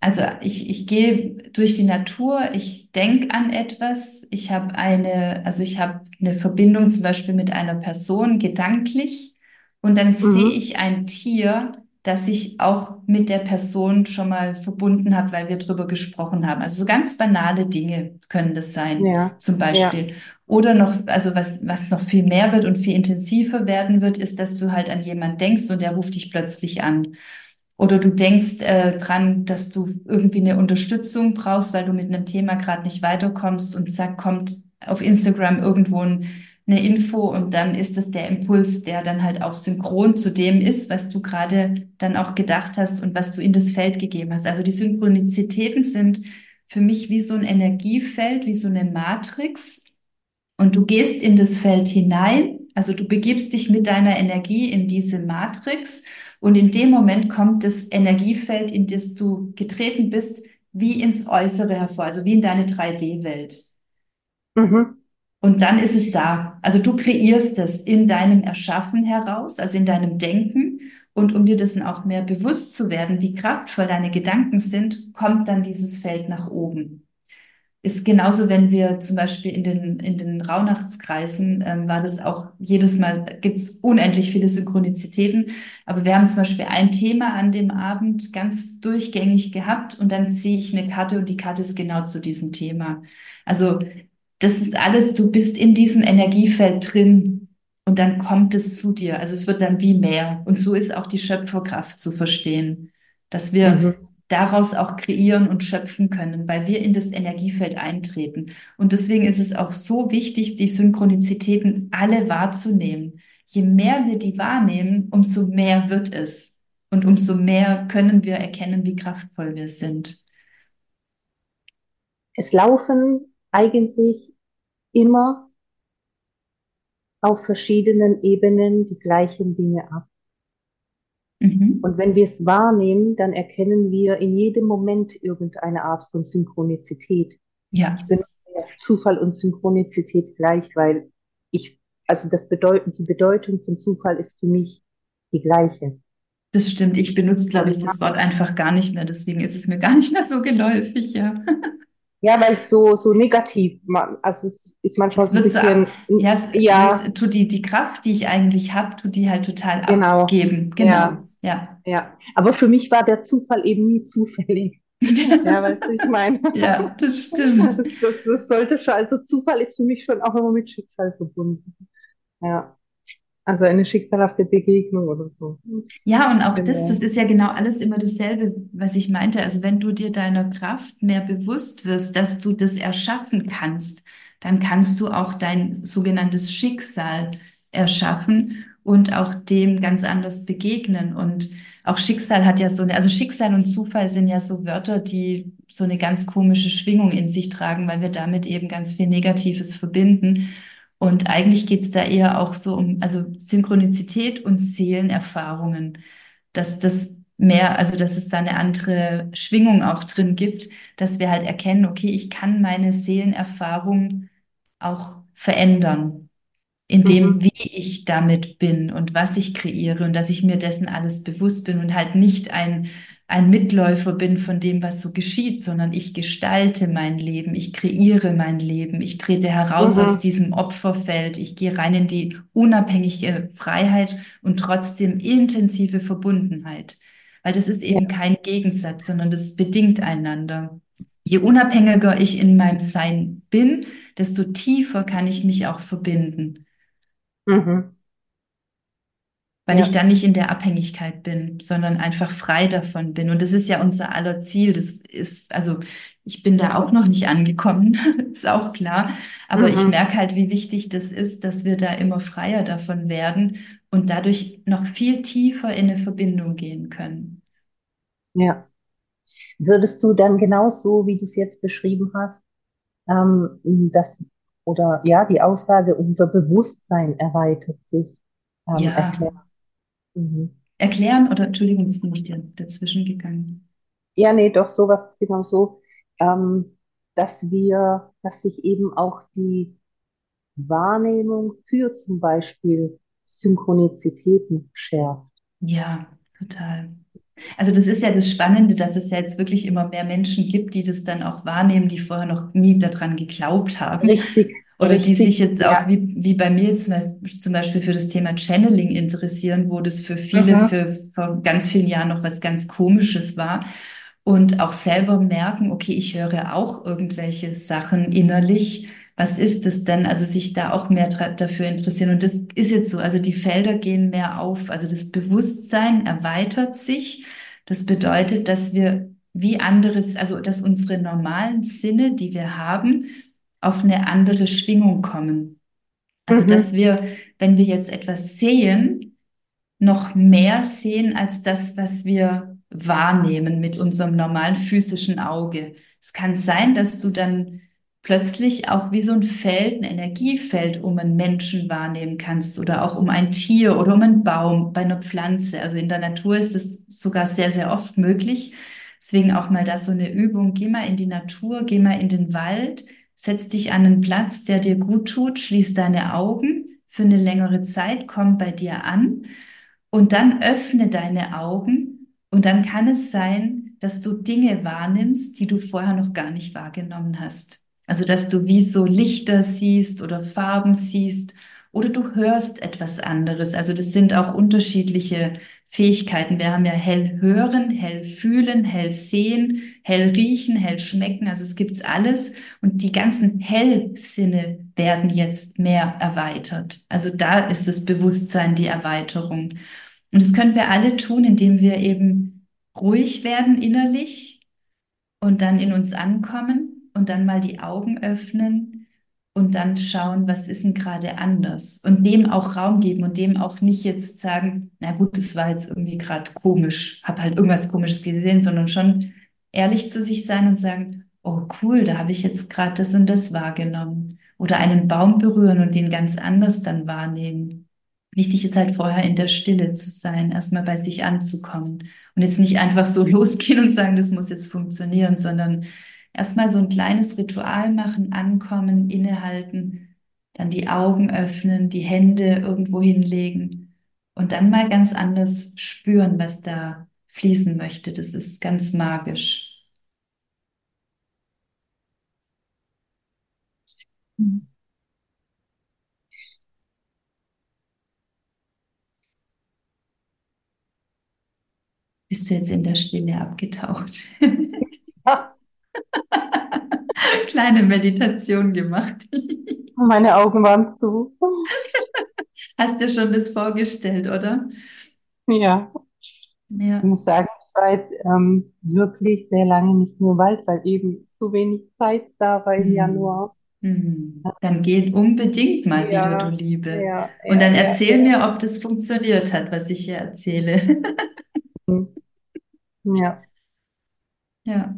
also ich, ich gehe durch die Natur, ich denke an etwas, ich habe eine, also ich habe eine Verbindung zum Beispiel mit einer Person gedanklich und dann sehe Mhm. ich ein Tier, das ich auch mit der Person schon mal verbunden habe, weil wir drüber gesprochen haben. Also so ganz banale Dinge können das sein, Ja, zum ja. Beispiel. Oder noch, also was, was noch viel mehr wird und viel intensiver werden wird, ist, dass du halt an jemanden denkst und der ruft dich plötzlich an. Oder du denkst äh, dran, dass du irgendwie eine Unterstützung brauchst, weil du mit einem Thema gerade nicht weiterkommst und zack, kommt auf Instagram irgendwo ein, eine Info und dann ist es der Impuls, der dann halt auch synchron zu dem ist, was du gerade dann auch gedacht hast und was du in das Feld gegeben hast. Also die Synchronizitäten sind für mich wie so ein Energiefeld, wie so eine Matrix und du gehst in das Feld hinein, also du begibst dich mit deiner Energie in diese Matrix und in dem Moment kommt das Energiefeld, in das du getreten bist, wie ins Äußere hervor, also wie in deine 3D-Welt. Mhm. Und dann ist es da. Also du kreierst es in deinem Erschaffen heraus, also in deinem Denken. Und um dir dessen auch mehr bewusst zu werden, wie kraftvoll deine Gedanken sind, kommt dann dieses Feld nach oben. Ist genauso, wenn wir zum Beispiel in den, in den Rauhnachtskreisen, ähm, war das auch jedes Mal, gibt es unendlich viele Synchronizitäten. Aber wir haben zum Beispiel ein Thema an dem Abend ganz durchgängig gehabt und dann ziehe ich eine Karte und die Karte ist genau zu diesem Thema. Also das ist alles, du bist in diesem Energiefeld drin und dann kommt es zu dir. Also es wird dann wie mehr. Und so ist auch die Schöpferkraft zu verstehen, dass wir Mhm. daraus auch kreieren und schöpfen können, weil wir in das Energiefeld eintreten. Und deswegen ist es auch so wichtig, die Synchronizitäten alle wahrzunehmen. Je mehr wir die wahrnehmen, umso mehr wird es. Und umso mehr können wir erkennen, wie kraftvoll wir sind. Es laufen eigentlich immer auf verschiedenen Ebenen die gleichen Dinge ab. Mhm. Und wenn wir es wahrnehmen, dann erkennen wir in jedem Moment irgendeine Art von Synchronizität. Ja, Ich benutze Zufall und Synchronizität gleich, weil ich, also das bedeuten, die Bedeutung von Zufall ist für mich die gleiche. das stimmt. Ich benutze, glaube ich, das Wort einfach gar nicht mehr. Deswegen ist es mir gar nicht mehr so geläufig, ja. ja weil es so, so negativ, also es ist manchmal Es so ein wird so, bisschen, ja, es, ja, es tut die, die Kraft, die ich eigentlich habe, tut die halt total genau, abgeben. ja, Genau, ja. ja. Aber für mich war der Zufall eben nie zufällig. Ja, weißt du, ich meine, Ja, das das, stimmt. das, das sollte schon, also Zufall ist für mich schon auch immer mit Schicksal verbunden. Ja, also eine schicksalhafte Begegnung oder so. Ja, und auch das, das Genau. ist ja genau alles immer dasselbe, was ich meinte. Also wenn du dir deiner Kraft mehr bewusst wirst, dass du das erschaffen kannst, dann kannst du auch dein sogenanntes Schicksal erschaffen und auch dem ganz anders begegnen. Und auch Schicksal hat ja so eine, also Schicksal und Zufall sind ja so Wörter, die so eine ganz komische Schwingung in sich tragen, weil wir damit eben ganz viel Negatives verbinden. Und eigentlich geht es da eher auch so um, also Synchronizität und Seelenerfahrungen, dass das mehr, also dass es da eine andere Schwingung auch drin gibt, dass wir halt erkennen, okay, ich kann meine Seelenerfahrung auch verändern in dem, Mhm. wie ich damit bin und was ich kreiere und dass ich mir dessen alles bewusst bin und halt nicht ein, ein Mitläufer bin von dem, was so geschieht, sondern ich gestalte mein Leben, ich kreiere mein Leben, ich trete heraus aus Mhm. diesem Opferfeld, ich gehe rein in die unabhängige Freiheit und trotzdem intensive Verbundenheit. Weil das ist eben kein Gegensatz, sondern das bedingt einander. Je unabhängiger ich in meinem Sein bin, desto tiefer kann ich mich auch verbinden Mhm. Weil ich Ja. dann nicht in der Abhängigkeit bin, sondern einfach frei davon bin. Und das ist ja unser aller Ziel. Das ist, also ich bin da auch noch nicht angekommen, ist auch klar. Aber ich Mhm. merke halt, wie wichtig das ist, dass wir da immer freier davon werden und dadurch noch viel tiefer in eine Verbindung gehen können. Ja. Würdest du dann genauso, wie du es jetzt beschrieben hast, ähm, das oder ja, die Aussage, unser Bewusstsein erweitert sich, ähm, Ja, erklären? Mhm. erklären oder Entschuldigung, jetzt bin ich dir dazwischen gegangen. Ja, nee, doch, sowas genau so, ähm, dass wir, dass sich eben auch die Wahrnehmung für zum Beispiel Synchronizitäten schärft. Ja, total. Also das ist ja das Spannende, dass es ja jetzt wirklich immer mehr Menschen gibt, die das dann auch wahrnehmen, die vorher noch nie daran geglaubt haben. Richtig, Oder die sich richtig, jetzt auch ja. wie, wie bei mir zum Beispiel, für das Thema Channeling interessieren, wo das für viele Mhm. für vor ganz vielen Jahren noch was ganz Komisches war. Und auch selber merken, okay, ich höre auch irgendwelche Sachen innerlich. Was ist es denn? Also sich da auch mehr dafür interessieren. Und das ist jetzt so. Also die Felder gehen mehr auf. Also das Bewusstsein erweitert sich. Das bedeutet, dass wir wie anderes, also dass unsere normalen Sinne, die wir haben, auf eine andere Schwingung kommen. Also, dass Mhm. wir, wenn wir jetzt etwas sehen, noch mehr sehen als das, was wir wahrnehmen mit unserem normalen physischen Auge. Es kann sein, dass du dann plötzlich auch wie so ein Feld, ein Energiefeld um einen Menschen wahrnehmen kannst oder auch um ein Tier oder um einen Baum bei einer Pflanze. Also in der Natur ist es sogar sehr, sehr oft möglich. Deswegen auch mal da so eine Übung. Geh mal in die Natur, geh mal in den Wald, setz dich an einen Platz, der dir gut tut, schließ deine Augen für eine längere Zeit, komm bei dir an. Und dann öffne deine Augen und dann kann es sein, dass du Dinge wahrnimmst, die du vorher noch gar nicht wahrgenommen hast. Also, dass du wie so Lichter siehst oder Farben siehst oder du hörst etwas anderes. Also, das sind auch unterschiedliche Fähigkeiten. Wir haben ja hell hören, hell fühlen, hell sehen, hell riechen, hell schmecken. Also, es gibt's alles. Und die ganzen Hellsinne werden jetzt mehr erweitert. Also, da ist das Bewusstsein die Erweiterung. Und das können wir alle tun, indem wir eben ruhig werden innerlich und dann in uns ankommen und dann mal die Augen öffnen und dann schauen, was ist denn gerade anders? Und dem auch Raum geben und dem auch nicht jetzt sagen, na gut, das war jetzt irgendwie gerade komisch, habe halt irgendwas Komisches gesehen, sondern schon ehrlich zu sich sein und sagen, oh cool, da habe ich jetzt gerade das und das wahrgenommen. Oder einen Baum berühren und den ganz anders dann wahrnehmen. Wichtig ist halt vorher in der Stille zu sein, erstmal bei sich anzukommen. Und jetzt nicht einfach so losgehen und sagen, das muss jetzt funktionieren, sondern erstmal so ein kleines Ritual machen, ankommen, innehalten, dann die Augen öffnen, die Hände irgendwo hinlegen und dann mal ganz anders spüren, was da fließen möchte. Das ist ganz magisch. Bist du jetzt in der Stille abgetaucht? Kleine Meditation gemacht. Meine Augen waren zu. Hast dir schon das vorgestellt, oder? Ja. Ja. Ich muss sagen, ich war jetzt ähm, wirklich sehr lange nicht mehr im Wald, weil eben so wenig Zeit da war im Hm. Januar. Hm. Dann geht unbedingt mal wieder, du Ja, Liebe. ja, Und ja, dann ja, erzähl ja. mir, ob das funktioniert hat, was ich hier erzähle. Ja. Ja.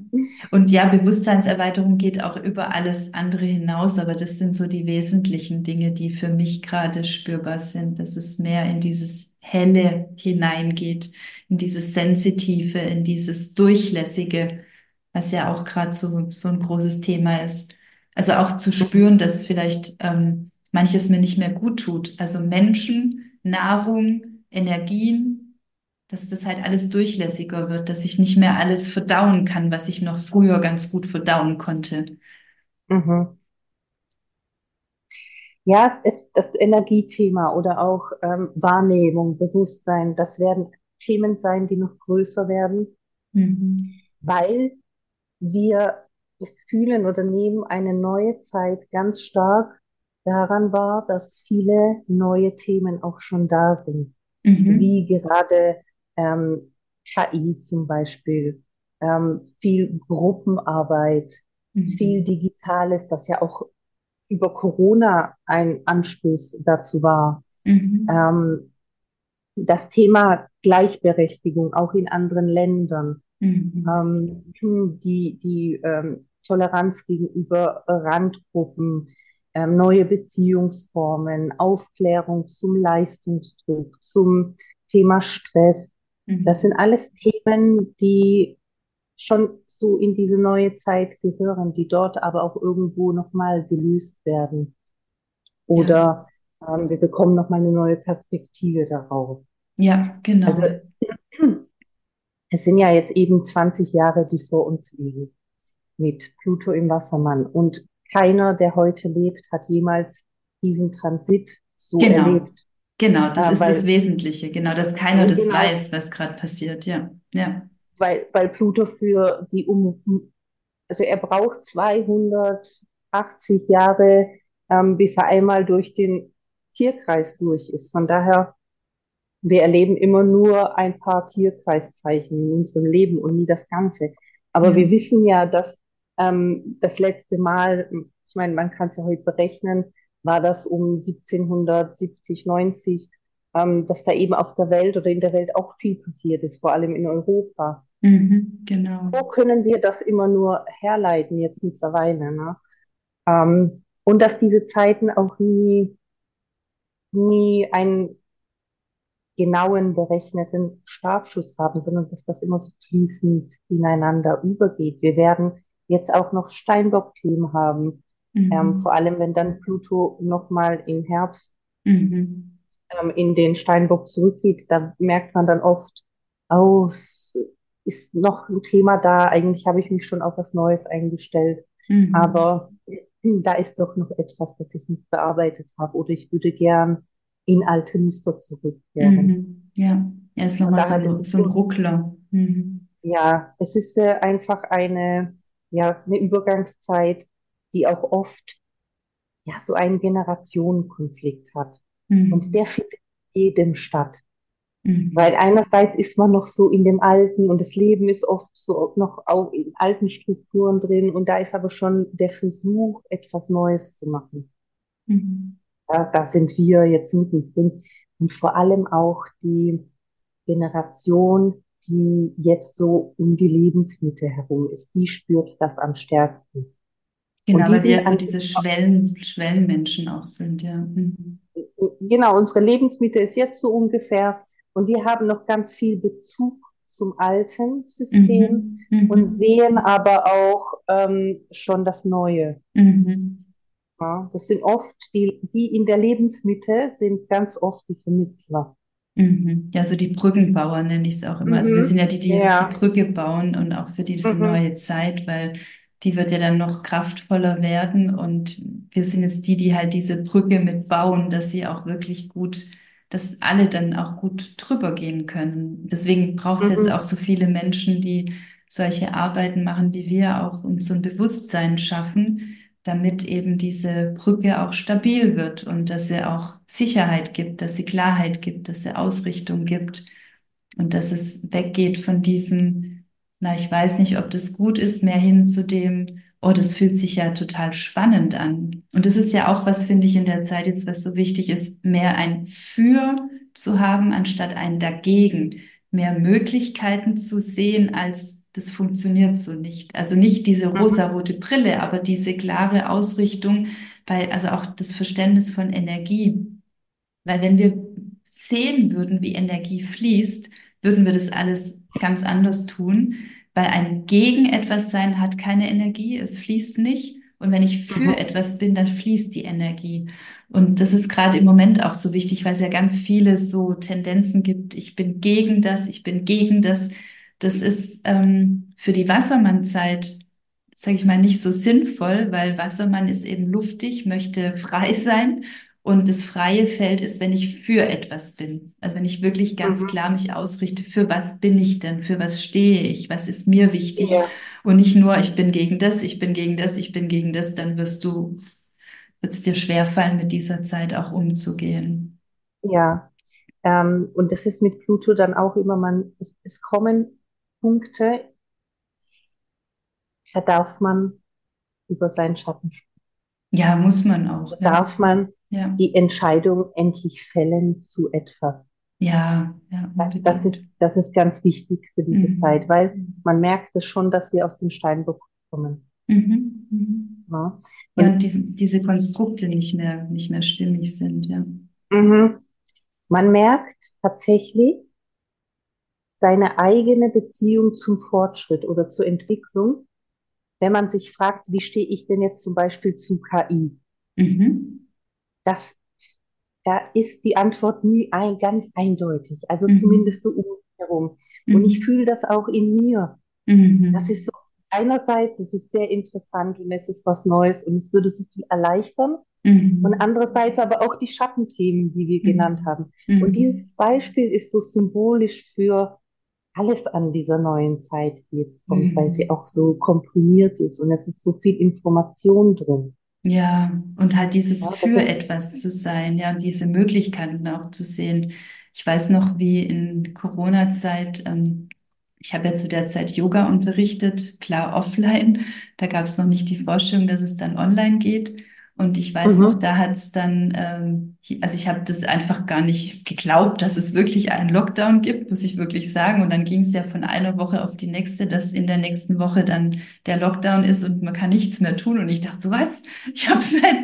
Und ja, Bewusstseinserweiterung geht auch über alles andere hinaus, aber das sind so die wesentlichen Dinge, die für mich gerade spürbar sind, dass es mehr in dieses Helle hineingeht, in dieses Sensitive, in dieses Durchlässige, was ja auch gerade so, so ein großes Thema ist. Also auch zu spüren, dass vielleicht ähm, manches mir nicht mehr gut tut. Also Menschen, Nahrung, Energien dass das halt alles durchlässiger wird, dass ich nicht mehr alles verdauen kann, was ich noch früher ganz gut verdauen konnte. Mhm. Ja, es ist das Energiethema oder auch ähm, Wahrnehmung, Bewusstsein, das werden Themen sein, die noch größer werden, Mhm. weil wir fühlen oder nehmen eine neue Zeit ganz stark daran wahr, dass viele neue Themen auch schon da sind, Mhm. wie gerade ähm, KI zum Beispiel, ähm, viel Gruppenarbeit, viel Mhm. Digitales, das ja auch über Corona ein Anstoß dazu war. Mhm. Ähm, das Thema Gleichberechtigung auch in anderen Ländern, Mhm. ähm, die, die ähm, Toleranz gegenüber Randgruppen, ähm, neue Beziehungsformen, Aufklärung zum Leistungsdruck, zum Thema Stress. Das sind Mhm. alles Themen, die schon so in diese neue Zeit gehören, die dort aber auch irgendwo nochmal gelöst werden. Ja, Oder ähm, wir bekommen nochmal eine neue Perspektive darauf. ja, Also genau. es sind ja jetzt eben 20 Jahre, die vor uns liegen mit Pluto im Wassermann. Und keiner, der heute lebt, hat jemals diesen Transit so Genau. erlebt. Genau, das Äh, ist das weil, Wesentliche. Genau, dass keiner das genau, weiß, was gerade passiert. Ja, ja. weil, weil Pluto für die um, also er braucht 280 Jahre, ähm, bis er einmal durch den Tierkreis durch ist. Von daher Wir erleben immer nur ein paar Tierkreiszeichen in unserem Leben und nie das Ganze. Aber Ja. wir wissen ja, dass ähm, das letzte Mal, ich meine, man kann es ja heute berechnen, war das um 1770, 90, ähm, dass da eben auf der Welt oder in der Welt auch viel passiert ist, vor allem in Europa. Mhm. Genau. Wo können wir das immer nur herleiten jetzt mittlerweile? Ne? Ähm, und dass diese Zeiten auch nie, nie ein genauen, berechneten Startschuss haben, sondern dass das immer so fließend ineinander übergeht. Wir werden jetzt auch noch Steinbock-Themen haben, ähm, Mhm. vor allem wenn dann Pluto nochmal im Herbst Mhm. ähm, in den Steinbock zurückgeht, da merkt man dann oft, oh, es ist noch ein Thema da, eigentlich habe ich mich schon auf was Neues eingestellt, Mhm. aber da ist doch noch etwas, das ich nicht bearbeitet habe oder ich würde gern in alte Muster zurückkehren. Mhm. Ja, er ist nochmal so ein, so ein Ruckler. Mhm. ja, es ist äh, einfach eine, ja, eine Übergangszeit, die auch oft ja so einen Generationenkonflikt hat. Und der Mhm. findet in jedem statt. Weil Mhm. einerseits ist man noch so in dem Alten und das Leben ist oft so noch auch in alten Strukturen drin und da ist aber schon der Versuch, etwas Neues zu machen. Mhm. Da, da sind wir jetzt mittendrin. Und vor allem auch die Generation, die jetzt so um die Lebensmitte herum ist, die spürt das am stärksten. Und Genau, die weil wir ja sind so diese Schwellen, Schwellenmenschen auch sind, ja. Mhm. genau, unsere Lebensmitte ist jetzt so ungefähr und wir haben noch ganz viel Bezug zum alten System Mhm. und Mhm. sehen aber auch ähm, schon das Neue. Mhm. Ja, das sind oft die, die in der Lebensmitte sind ganz oft die Vermittler. Mhm. Ja, so die Brückenbauer nenne ich es auch immer. Also wir sind Mhm. ja die, die jetzt die. Brücke bauen und auch für diese Mhm. neue Zeit, weil die wird ja dann noch kraftvoller werden und wir sind jetzt die, die halt diese Brücke mit bauen, dass sie auch wirklich gut, dass alle dann auch gut drüber gehen können. Deswegen braucht es jetzt auch Mhm. so viele Menschen, die solche Arbeiten machen wie wir auch und so ein Bewusstsein schaffen damit eben diese Brücke auch stabil wird und dass sie auch Sicherheit gibt, dass sie Klarheit gibt, dass sie Ausrichtung gibt und dass es weggeht von diesem, na, ich weiß nicht, ob das gut ist, mehr hin zu dem, oh, das fühlt sich ja total spannend an. Und das ist ja auch was, finde ich, in der Zeit jetzt, was so wichtig ist, mehr ein Für zu haben, anstatt ein Dagegen, mehr Möglichkeiten zu sehen als das funktioniert so nicht. Also nicht diese Mhm. rosarote Brille, aber diese klare Ausrichtung, weil also auch das Verständnis von Energie. Weil wenn wir sehen würden, wie Energie fließt, würden wir das alles ganz anders tun, weil ein gegen etwas sein hat keine Energie, es fließt nicht. Und wenn ich für Mhm. etwas bin, dann fließt die Energie. Und das ist gerade im Moment auch so wichtig, weil es ja ganz viele so Tendenzen gibt. Ich bin gegen das, ich bin gegen das. Das ist ähm, für die Wassermannzeit, sage ich mal, nicht so sinnvoll, weil Wassermann ist eben luftig, möchte frei sein. Und das freie Feld ist, wenn ich für etwas bin. Also wenn ich wirklich ganz Mhm. klar mich ausrichte, für was bin ich denn? Für was stehe ich? Was ist mir wichtig? Ja, Und nicht nur, ich bin gegen das, ich bin gegen das, ich bin gegen das, dann wirst du, wird es dir schwerfallen, mit dieser Zeit auch umzugehen. ja. Ähm, und das ist mit Pluto dann auch immer, man, es, es kommen Punkte, da darf man über seinen Schatten springen. Ja, muss man Da auch, ja. darf man Ja, die Entscheidung endlich fällen zu etwas. ja, ja, Das, das ist, das ist ganz wichtig für diese Zeit, weil Mhm. man merkt es schon, dass wir aus dem Steinbock kommen. Mhm. Mhm. Ne? Ja, Und diese Konstrukte nicht mehr, nicht mehr stimmig sind, ja. mhm, man merkt tatsächlich seine eigene Beziehung zum Fortschritt oder zur Entwicklung, wenn man sich fragt, wie stehe ich denn jetzt zum Beispiel zu KI? Mhm. Das, da ist die Antwort nie ein, ganz eindeutig, also Mhm. zumindest so um mich herum. Und ich Mhm. fühle das auch in mir. Das Mhm. ist so, einerseits, es ist sehr interessant und es ist was Neues und es würde so viel erleichtern. Und Mhm. andererseits aber auch die Schattenthemen, die wir genannt Mhm. haben. Und Mhm. dieses Beispiel ist so symbolisch für alles an dieser neuen Zeit, die jetzt kommt, weil sie Mhm. auch so komprimiert ist und es ist so viel Information drin. Ja, und halt dieses Ja, für etwas zu sein, ja, und diese Möglichkeiten auch zu sehen. Ich weiß noch, wie in Corona-Zeit, ähm, ich habe ja zu der Zeit Yoga unterrichtet, klar offline. Da gab es noch nicht die Vorstellung, dass es dann online geht. Und ich weiß noch, mhm, da hat es dann, ähm, also ich habe das einfach gar nicht geglaubt, dass es wirklich einen Lockdown gibt, muss ich wirklich sagen. Und dann ging es ja von einer Woche auf die nächste, dass in der nächsten Woche dann der Lockdown ist und man kann nichts mehr tun. Und ich dachte, so was? Ich habe seit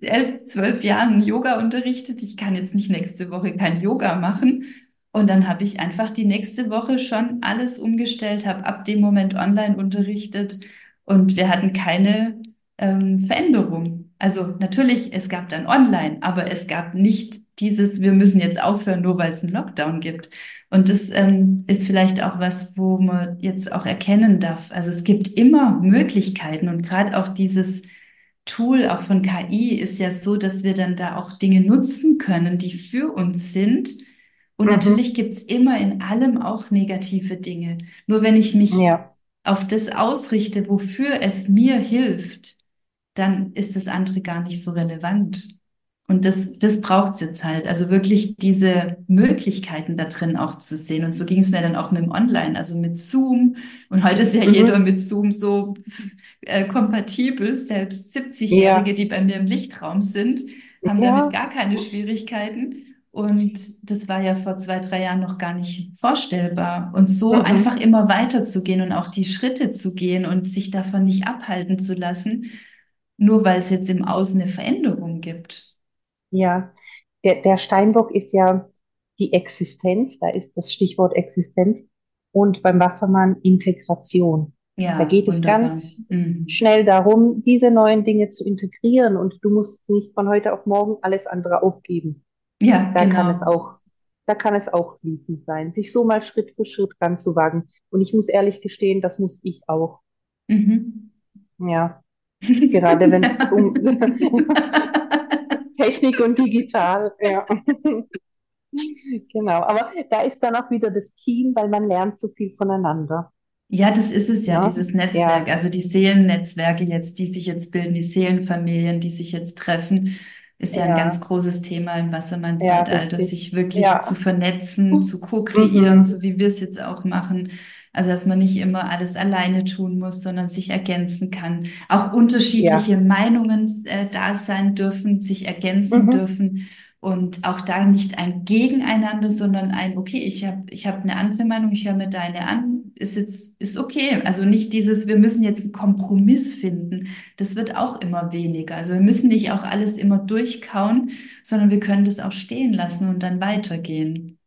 elf, zwölf Jahren Yoga unterrichtet. Ich kann jetzt nicht nächste Woche kein Yoga machen. Und dann habe ich einfach die nächste Woche schon alles umgestellt, habe ab dem Moment online unterrichtet und wir hatten keine ähm, Veränderung. Also natürlich, es gab dann online, aber es gab nicht dieses, wir müssen jetzt aufhören, nur weil es einen Lockdown gibt. Und das ähm, ist vielleicht auch was, wo man jetzt auch erkennen darf. Also es gibt immer Möglichkeiten und gerade auch dieses Tool auch von KI ist ja so, dass wir dann da auch Dinge nutzen können, die für uns sind. Und mhm, natürlich gibt's immer in allem auch negative Dinge. Nur wenn ich mich ja, auf das ausrichte, wofür es mir hilft, dann ist das andere gar nicht so relevant. Und das, das braucht's jetzt halt. Also wirklich diese Möglichkeiten da drin auch zu sehen. Und so ging es mir dann auch mit dem Online, also mit Zoom. Und heute ist ja jeder mhm, mit Zoom so äh, kompatibel. Selbst 70-Jährige, ja, die bei mir im Lichtraum sind, haben damit ja, gar keine Schwierigkeiten. Und das war ja vor zwei, drei Jahren noch gar nicht vorstellbar. Und so einfach mhm, immer weiterzugehen und auch die Schritte zu gehen und sich davon nicht abhalten zu lassen, nur weil es jetzt im Außen eine Veränderung gibt. ja. der, der Steinbock ist ja die Existenz, da ist das Stichwort Existenz und beim Wassermann Integration. Da Ja, geht es wunderbar. ganz Mhm. schnell darum, diese neuen Dinge zu integrieren und du musst nicht von heute auf morgen alles andere aufgeben. Ja, Da kann es genau. auch, da kann es auch fließend sein, sich so mal Schritt für Schritt ranzuwagen. Und ich muss ehrlich gestehen, das muss ich auch. Mhm. Ja, gerade wenn es Ja. um Technik und digital, ja. Genau, aber da ist dann auch wieder das Team, weil man lernt so viel voneinander. Ja, das ist es ja, Ne? dieses Netzwerk, Ja, also die Seelennetzwerke jetzt, die sich jetzt bilden, die Seelenfamilien, die sich jetzt treffen, ist ja ein ganz ja, großes Thema im ja, Wassermann-Zeitalter, sich wirklich zu Ja. vernetzen, zu co-kreieren, Mhm. so wie wir es jetzt auch machen. Also, dass man nicht immer alles alleine tun muss, sondern sich ergänzen kann. Auch Ja. unterschiedliche Meinungen äh, da sein dürfen, sich ergänzen Mhm. dürfen. Und auch da nicht ein Gegeneinander, sondern ein, okay, ich habe ich hab eine andere Meinung, ich höre mir deine an, ist jetzt, ist okay. Also nicht dieses, wir müssen jetzt einen Kompromiss finden. Das wird auch immer weniger. Also wir müssen nicht auch alles immer durchkauen, sondern wir können das auch stehen lassen und dann weitergehen.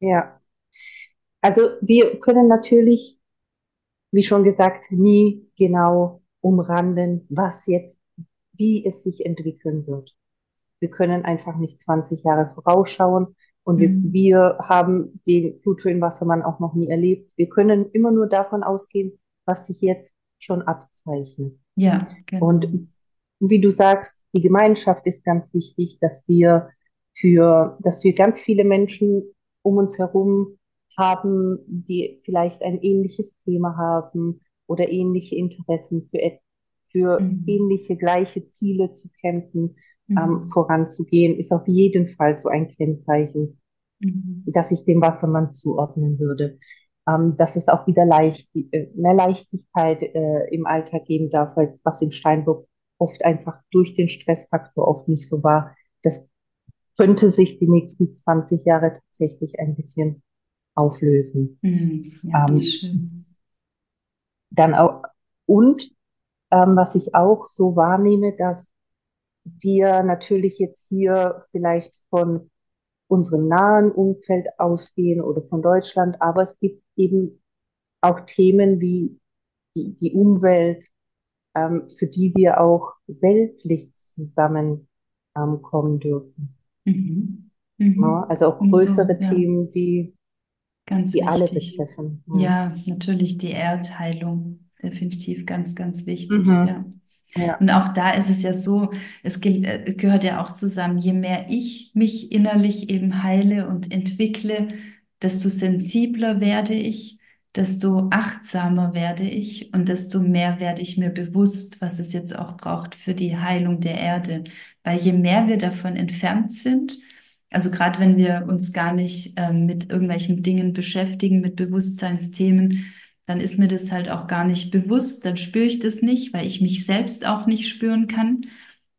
Ja. Also wir können natürlich, wie schon gesagt, nie genau umranden, was jetzt, wie es sich entwickeln wird. Wir können einfach nicht 20 Jahre vorausschauen und wir, Mhm. wir haben den Pluto in Wassermann auch noch nie erlebt. Wir können immer nur davon ausgehen, was sich jetzt schon abzeichnet. Ja, Und genau. wie du sagst, die Gemeinschaft ist ganz wichtig, dass wir für, dass wir ganz viele Menschen um uns herum haben, die vielleicht ein ähnliches Thema haben oder ähnliche Interessen für, für Mhm. ähnliche gleiche Ziele zu kämpfen, ähm, Mhm. voranzugehen, ist auf jeden Fall so ein Kennzeichen Mhm. dass ich dem Wassermann zuordnen würde. Ähm, dass es auch wieder leicht, äh, mehr Leichtigkeit äh, im Alltag geben darf, weil was im Steinbock oft einfach durch den Stressfaktor oft nicht so war. Das könnte sich die nächsten 20 Jahre tatsächlich ein bisschen auflösen. Mhm. Ja, Ähm, schön. dann auch, und ähm, was ich auch so wahrnehme, dass wir natürlich jetzt hier vielleicht von unserem nahen Umfeld ausgehen oder von Deutschland, aber es gibt eben auch Themen wie die, die Umwelt, ähm, für die wir auch weltlich zusammenkommen ähm, dürfen. Mhm. Mhm. Also auch größere ja. Themen, die, Ganz die alle wichtig. betreffen. Mhm. Ja, natürlich die Erdheilung. Definitiv ganz, ganz wichtig, Mhm. ja. Ja. Und auch da ist es ja so, es ge- äh, gehört ja auch zusammen, je mehr ich mich innerlich eben heile und entwickle, desto sensibler werde ich, desto achtsamer werde ich und desto mehr werde ich mir bewusst, was es jetzt auch braucht für die Heilung der Erde. Weil je mehr wir davon entfernt sind, also gerade wenn wir uns gar nicht ähm, mit irgendwelchen Dingen beschäftigen, mit Bewusstseinsthemen, dann ist mir das halt auch gar nicht bewusst, dann spüre ich das nicht, weil ich mich selbst auch nicht spüren kann.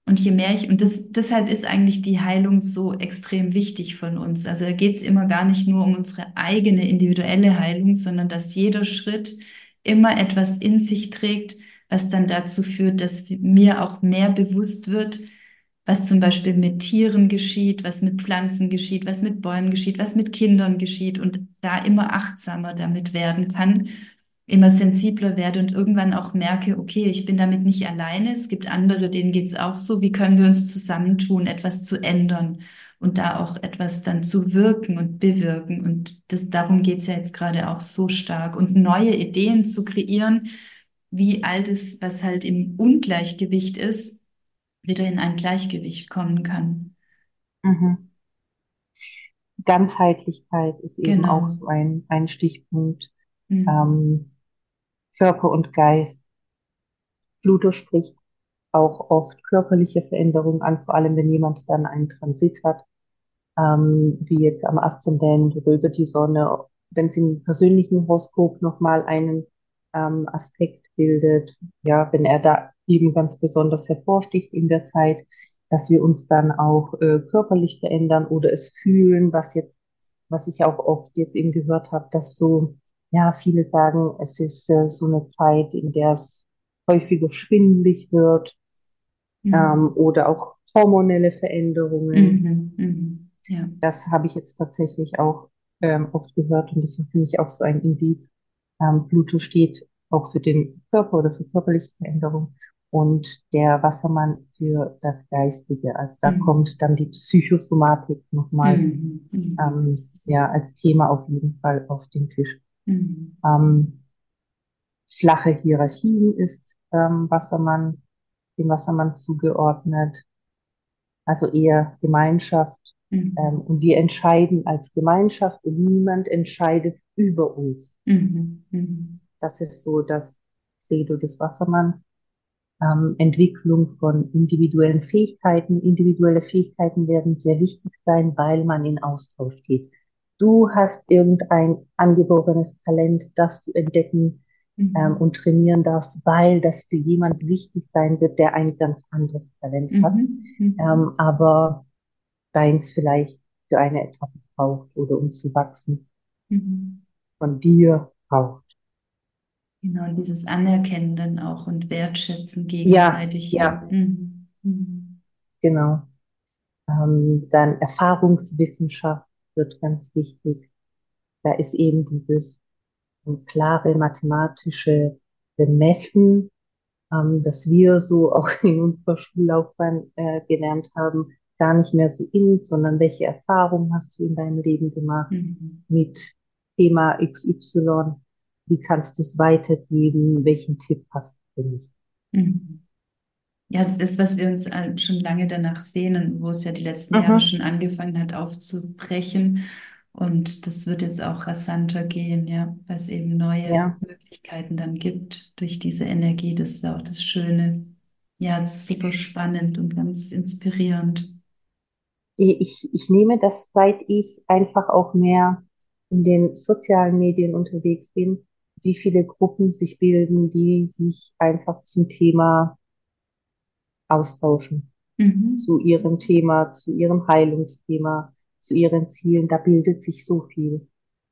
Und je mehr ich, und das, deshalb ist eigentlich die Heilung so extrem wichtig von uns. Also da geht es immer gar nicht nur um unsere eigene individuelle Heilung, sondern dass jeder Schritt immer etwas in sich trägt, was dann dazu führt, dass mir auch mehr bewusst wird, was zum Beispiel mit Tieren geschieht, was mit Pflanzen geschieht, was mit Bäumen geschieht, was mit Kindern geschieht und da immer achtsamer damit werden kann immer sensibler werde und irgendwann auch merke, okay, ich bin damit nicht alleine, es gibt andere, denen geht's auch so, wie können wir uns zusammentun, etwas zu ändern und da auch etwas dann zu wirken und bewirken. Und das, darum geht's ja jetzt gerade auch so stark. Und neue Ideen zu kreieren, wie all das, was halt im Ungleichgewicht ist, wieder in ein Gleichgewicht kommen kann. Mhm. Ganzheitlichkeit ist eben auch Genau. so ein, ein Stichpunkt. Mhm. Ähm, Körper und Geist. Pluto spricht auch oft körperliche Veränderungen an, vor allem wenn jemand dann einen Transit hat. ähm, wie jetzt am Aszendent oder über die Sonne, wenn sie im persönlichen Horoskop nochmal einen ähm, Aspekt bildet, ja, wenn er da eben ganz besonders hervorsticht in der Zeit, dass wir uns dann auch äh, körperlich verändern oder es fühlen, was jetzt, was ich auch oft jetzt eben gehört habe, dass so, ja, viele sagen, es ist äh, so eine Zeit, in der es häufiger schwindelig wird, ähm, Mhm. oder auch hormonelle Veränderungen. Mhm. Mhm. Ja. Das habe ich jetzt tatsächlich auch ähm, oft gehört und das war für mich auch so ein Indiz. Ähm, Pluto steht auch für den Körper oder für körperliche Veränderungen und der Wassermann für das Geistige. Also da Mhm. kommt dann die Psychosomatik nochmal Mhm. Ähm, ja, als Thema auf jeden Fall auf den Tisch. Mhm. Ähm, flache Hierarchien ist ähm, Wassermann, dem Wassermann zugeordnet, also eher Gemeinschaft. Ähm, Mhm. und wir entscheiden als Gemeinschaft und niemand entscheidet über uns. Mhm. Mhm. Das ist so das Credo des Wassermanns. Ähm, Entwicklung von individuellen Fähigkeiten. Individuelle Fähigkeiten werden sehr wichtig sein, weil man in Austausch geht. Du hast irgendein angeborenes Talent, das du entdecken ähm, Mhm. und trainieren darfst, weil das für jemand wichtig sein wird, der ein ganz anderes Talent hat, Mhm. Mhm. ähm, aber deins vielleicht für eine Etappe braucht oder um zu wachsen, Mhm. von dir braucht. Genau, und dieses Anerkennen dann auch und Wertschätzen gegenseitig, ja. ja, Mhm. Mhm. genau. Ähm, dann Erfahrungswissenschaft wird ganz wichtig. Da ist eben dieses ähm, klare mathematische Bemessen, ähm, das wir so auch in unserer Schullaufbahn äh, gelernt haben, gar nicht mehr so in, sondern welche Erfahrungen hast du in deinem Leben gemacht Mhm. mit Thema XY? Wie kannst du es weitergeben? Welchen Tipp hast du für mich? Mhm. Ja, das, was wir uns all- schon lange danach sehnen, wo es ja die letzten Jahre Mhm. schon angefangen hat aufzubrechen. Und das wird jetzt auch rasanter gehen, ja, weil es eben neue Ja, Möglichkeiten dann gibt durch diese Energie. Das ist auch das Schöne. Ja, super spannend und ganz inspirierend. ich, ich nehme das, seit ich einfach auch mehr in den sozialen Medien unterwegs bin, wie viele Gruppen sich bilden, die sich einfach zum Thema austauschen, Mhm. zu ihrem Thema, zu ihrem Heilungsthema, zu ihren Zielen. Da bildet sich so viel.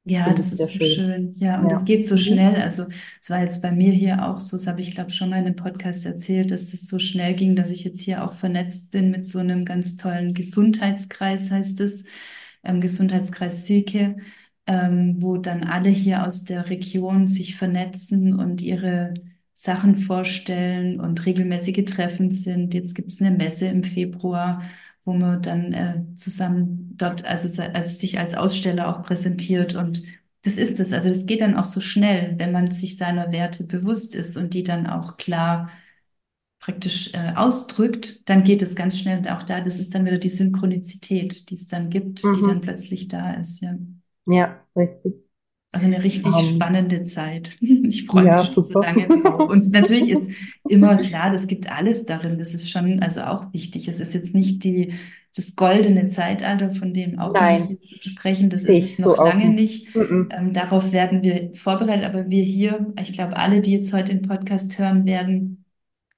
Das Ja, das ich ist sehr so schön. schön. Ja, und es Ja. geht so schnell. Also, es war jetzt bei mir hier auch so, das habe ich glaube schon mal in einem Podcast erzählt, dass es so schnell ging, dass ich jetzt hier auch vernetzt bin mit so einem ganz tollen Gesundheitskreis, heißt es, ähm, Gesundheitskreis Silke, ähm, wo dann alle hier aus der Region sich vernetzen und ihre Sachen vorstellen und regelmäßige Treffen sind. Jetzt gibt es eine Messe im Februar wo man dann äh, zusammen dort, also se- als sich als Aussteller auch präsentiert. Und das ist es. Also das geht dann auch so schnell, wenn man sich seiner Werte bewusst ist und die dann auch klar praktisch äh, ausdrückt, dann geht es ganz schnell. Und auch da, das ist dann wieder die Synchronizität, die es dann gibt, die dann Mhm. plötzlich da ist, ja. Ja, richtig. Also eine richtig Ähm, spannende Zeit. Ich freue mich ja, schon so super. lange drauf. Und natürlich ist immer klar, das gibt alles darin. Das ist schon also auch wichtig. Es ist jetzt nicht die, das goldene Zeitalter, von dem auch Nein, sprechen. Das sehe ist es ich so noch lange nicht. nicht. Ähm, darauf werden wir vorbereitet. Aber wir hier, ich glaube, alle, die jetzt heute den Podcast hören werden,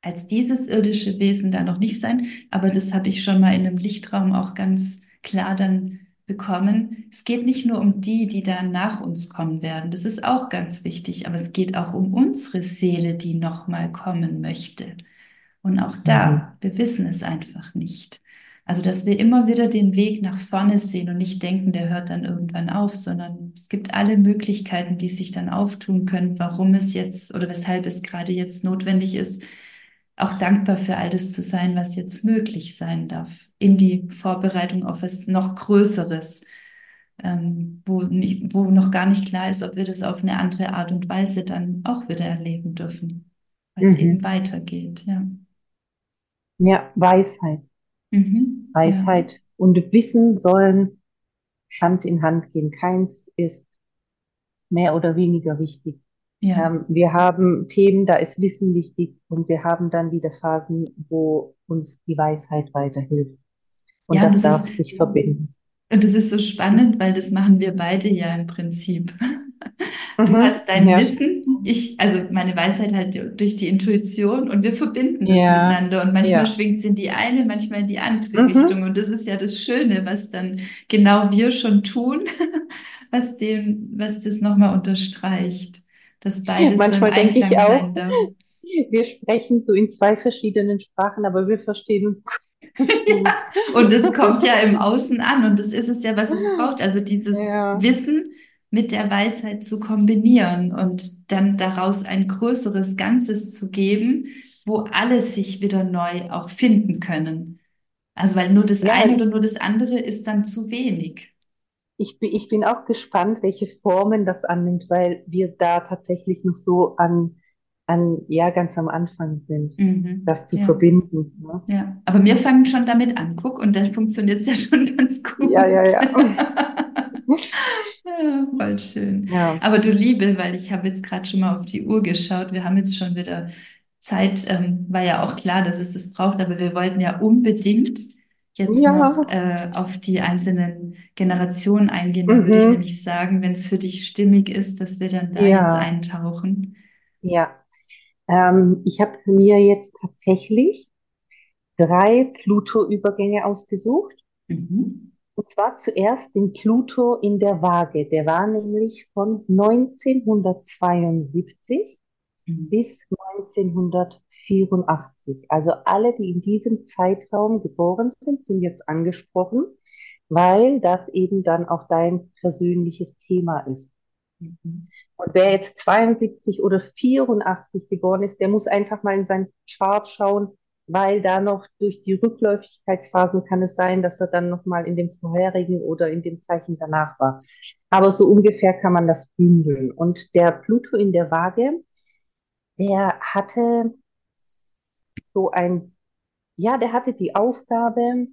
als dieses irdische Wesen da noch nicht sein. Aber das habe ich schon mal in einem Lichtraum auch ganz klar dann bekommen. Es geht nicht nur um die, die dann nach uns kommen werden. Das ist auch ganz wichtig. Aber es geht auch um unsere Seele, die noch mal kommen möchte. Und auch Mhm. da, wir wissen es einfach nicht. Also, dass wir immer wieder den Weg nach vorne sehen und nicht denken, der hört dann irgendwann auf, sondern es gibt alle Möglichkeiten, die sich dann auftun können, warum es jetzt oder weshalb es gerade jetzt notwendig ist, auch dankbar für all das zu sein, was jetzt möglich sein darf, in die Vorbereitung auf was noch Größeres, ähm, wo nicht, wo noch gar nicht klar ist, ob wir das auf eine andere Art und Weise dann auch wieder erleben dürfen, weil es eben Mhm. weitergeht, ja. Ja, Weisheit. Mhm. Ja, Weisheit und Wissen sollen Hand in Hand gehen. Keins ist mehr oder weniger wichtig. Ja. Ähm, wir haben Themen, da ist Wissen wichtig und wir haben dann wieder Phasen, wo uns die Weisheit weiterhilft. Und Ja, das das darf ist, sich verbinden. und das ist so spannend, weil das machen wir beide ja im Prinzip. Du Mhm. hast dein Ja, Wissen, ich, also meine Weisheit halt durch die Intuition und wir verbinden das ja, miteinander und manchmal ja. schwingt es in die eine, manchmal in die andere Richtung Mhm. und das ist ja das Schöne, was dann genau wir schon tun, was dem, was das nochmal unterstreicht, dass beides so im Manchmal denke Einklang ich auch, sein darf. wir sprechen so in zwei verschiedenen Sprachen, aber wir verstehen uns gut. Ja, und es kommt ja im Außen an und das ist es ja, was es braucht. Also dieses Ja, Wissen mit der Weisheit zu kombinieren und dann daraus ein größeres Ganzes zu geben, wo alle sich wieder neu auch finden können. Also weil nur das ja, eine oder weil nur das andere ist dann zu wenig. Ich bin, ich bin auch gespannt, welche Formen das annimmt, weil wir da tatsächlich noch so an, an, ja, ganz am Anfang sind, Mhm. das zu Ja, verbinden. Ne? ja. Aber wir fangen schon damit an. Guck, und dann funktioniert es ja schon ganz Ja, ja, gut. ja. Ja, voll schön. Ja, Aber du Liebe, weil ich habe jetzt gerade schon mal auf die Uhr geschaut. Wir haben jetzt schon wieder Zeit. Ähm, war ja auch klar, dass es das braucht, aber wir wollten ja unbedingt jetzt ja, noch äh, auf die einzelnen Generationen eingehen. Da würde ich mhm, nämlich sagen, wenn es für dich stimmig ist, dass wir dann da jetzt ja, eintauchen. ja. Ähm, ich habe mir jetzt tatsächlich drei Pluto-Übergänge ausgesucht. Mhm. Und zwar zuerst den Pluto in der Waage. Der war nämlich von 1972 Mhm. bis 1984. Also alle, die in diesem Zeitraum geboren sind, sind jetzt angesprochen, weil das eben dann auch dein persönliches Thema ist. Und wer jetzt 72 oder 84 geboren ist, der muss einfach mal in seinen Chart schauen, weil da noch durch die Rückläufigkeitsphasen kann es sein, dass er dann noch mal in dem vorherigen oder in dem Zeichen danach war. Aber so ungefähr kann man das bündeln. Und der Pluto in der Waage, der hatte so ein, ja, der hatte die Aufgabe,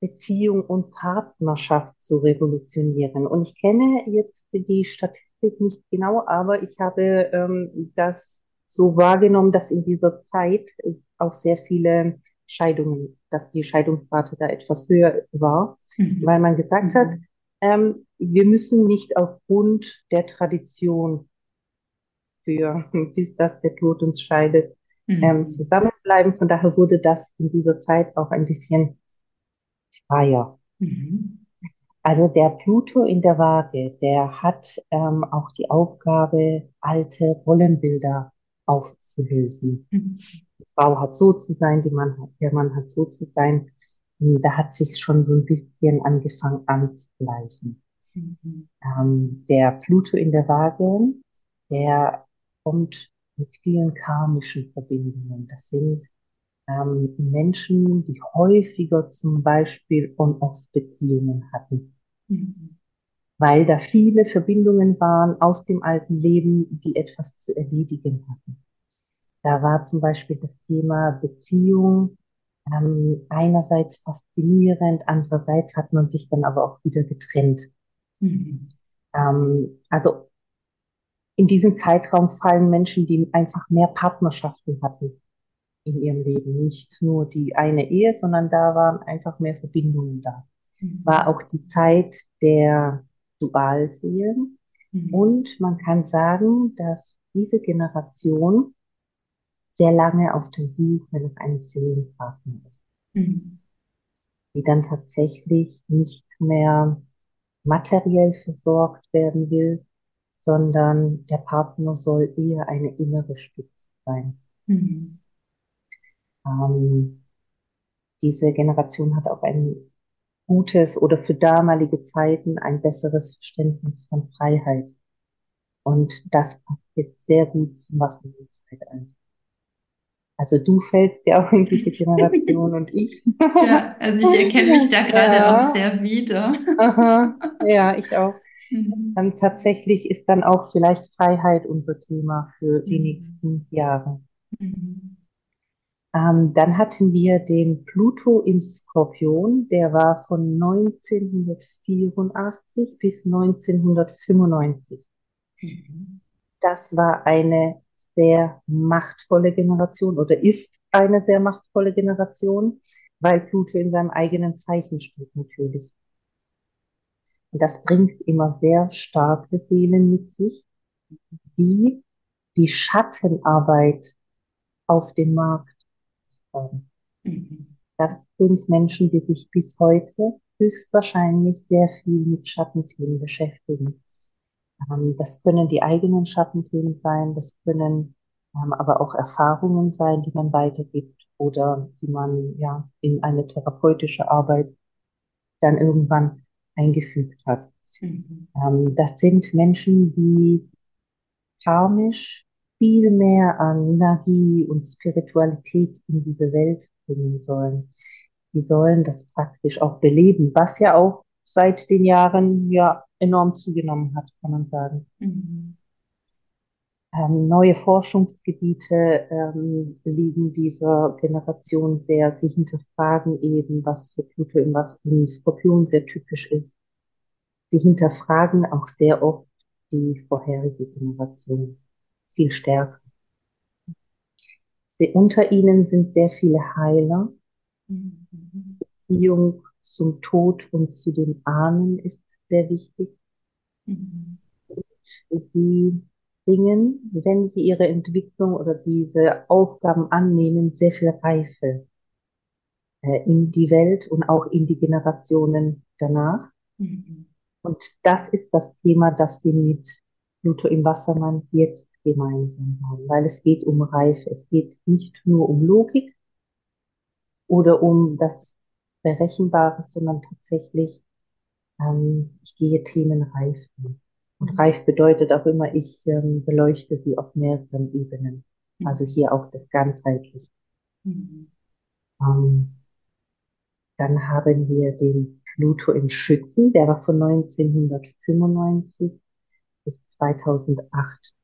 Beziehung und Partnerschaft zu revolutionieren. Und ich kenne jetzt die Statistik nicht genau, aber ich habe ähm, das so wahrgenommen, dass in dieser Zeit auch sehr viele Scheidungen, dass die Scheidungsrate da etwas höher war, weil Mhm. man gesagt hat, Mhm. ähm, wir müssen nicht aufgrund der Tradition für, bis das der Tod uns scheidet, ähm, Mhm. zusammenbleiben. Von daher wurde das in dieser Zeit auch ein bisschen freier. Mhm. Also der Pluto in der Waage, der hat ähm, auch die Aufgabe, alte Rollenbilder aufzulösen. Mhm. Die Frau hat so zu sein, die Mann hat, der Mann hat so zu sein. Da hat sich schon so ein bisschen angefangen anzugleichen. Mhm. Ähm, der Pluto in der Waage, der kommt mit vielen karmischen Verbindungen. Das sind ähm, Menschen, die häufiger zum Beispiel On-Off-Beziehungen hatten Mhm. weil da viele Verbindungen waren aus dem alten Leben, die etwas zu erledigen hatten. Da war zum Beispiel das Thema Beziehung ähm, einerseits faszinierend, andererseits hat man sich dann aber auch wieder getrennt. Mhm. Ähm, also in diesem Zeitraum fallen Menschen, die einfach mehr Partnerschaften hatten in ihrem Leben. Nicht nur die eine Ehe, sondern da waren einfach mehr Verbindungen da. War Mhm. auch die Zeit der Dualseelen, Mhm. Und man kann sagen, dass diese Generation sehr lange auf der Suche nach einem Seelenpartner ist, Mhm. die dann tatsächlich nicht mehr materiell versorgt werden will, sondern der Partner soll eher eine innere Stütze sein. Mhm. Ähm, diese Generation hat auch ein gutes oder für damalige Zeiten ein besseres Verständnis von Freiheit. Und das passt jetzt sehr gut zum Wassermann-Zeitalter. Also du fällst ja auch in diese Generation und ich. Ja, also ich erkenne mich da gerade auch Ja, sehr wieder. aha, ja, ich auch. Mhm. Dann tatsächlich ist dann auch vielleicht Freiheit unser Thema für die Mhm. nächsten Jahre. Mhm. Ähm, dann hatten wir den Pluto im Skorpion, der war von 1984 bis 1995. Mhm. Das war eine sehr machtvolle Generation oder ist eine sehr machtvolle Generation, weil Pluto in seinem eigenen Zeichen steht natürlich. Und das bringt immer sehr starke Seelen mit sich, die die Schattenarbeit auf dem Markt. Mhm. Das sind Menschen, die sich bis heute höchstwahrscheinlich sehr viel mit Schattenthemen beschäftigen. Ähm, das können die eigenen Schattenthemen sein, das können ähm, aber auch Erfahrungen sein, die man weitergibt oder die man ja in eine therapeutische Arbeit dann irgendwann eingefügt hat. Mhm. Ähm, das sind Menschen, die karmisch viel mehr an Magie und Spiritualität in diese Welt bringen sollen. Die sollen das praktisch auch beleben, was ja auch seit den Jahren ja enorm zugenommen hat, kann man sagen. Mhm. Ähm, neue Forschungsgebiete ähm, liegen dieser Generation sehr. Sie hinterfragen eben, was für Pluto im, was im Skorpion sehr typisch ist. Sie hinterfragen auch sehr oft die vorherige Generation viel stärker. Sie, unter ihnen sind sehr viele Heiler. Mhm. Beziehung zum Tod und zu den Ahnen ist sehr wichtig. Mhm. Sie bringen, wenn sie ihre Entwicklung oder diese Aufgaben annehmen, sehr viel Reife äh, in die Welt und auch in die Generationen danach. Mhm. Und das ist das Thema, das sie mit Pluto im Wassermann jetzt gemeinsam haben, weil es geht um Reife. Es geht nicht nur um Logik oder um das Berechenbare, sondern tatsächlich, ähm, ich gehe Themen reif an. Und reif bedeutet auch immer, ich ähm, beleuchte sie auf mehreren Ebenen. Also hier auch das ganzheitliche. Mhm. Ähm, dann haben wir den Pluto im Schützen, der war von 1995 bis 2008.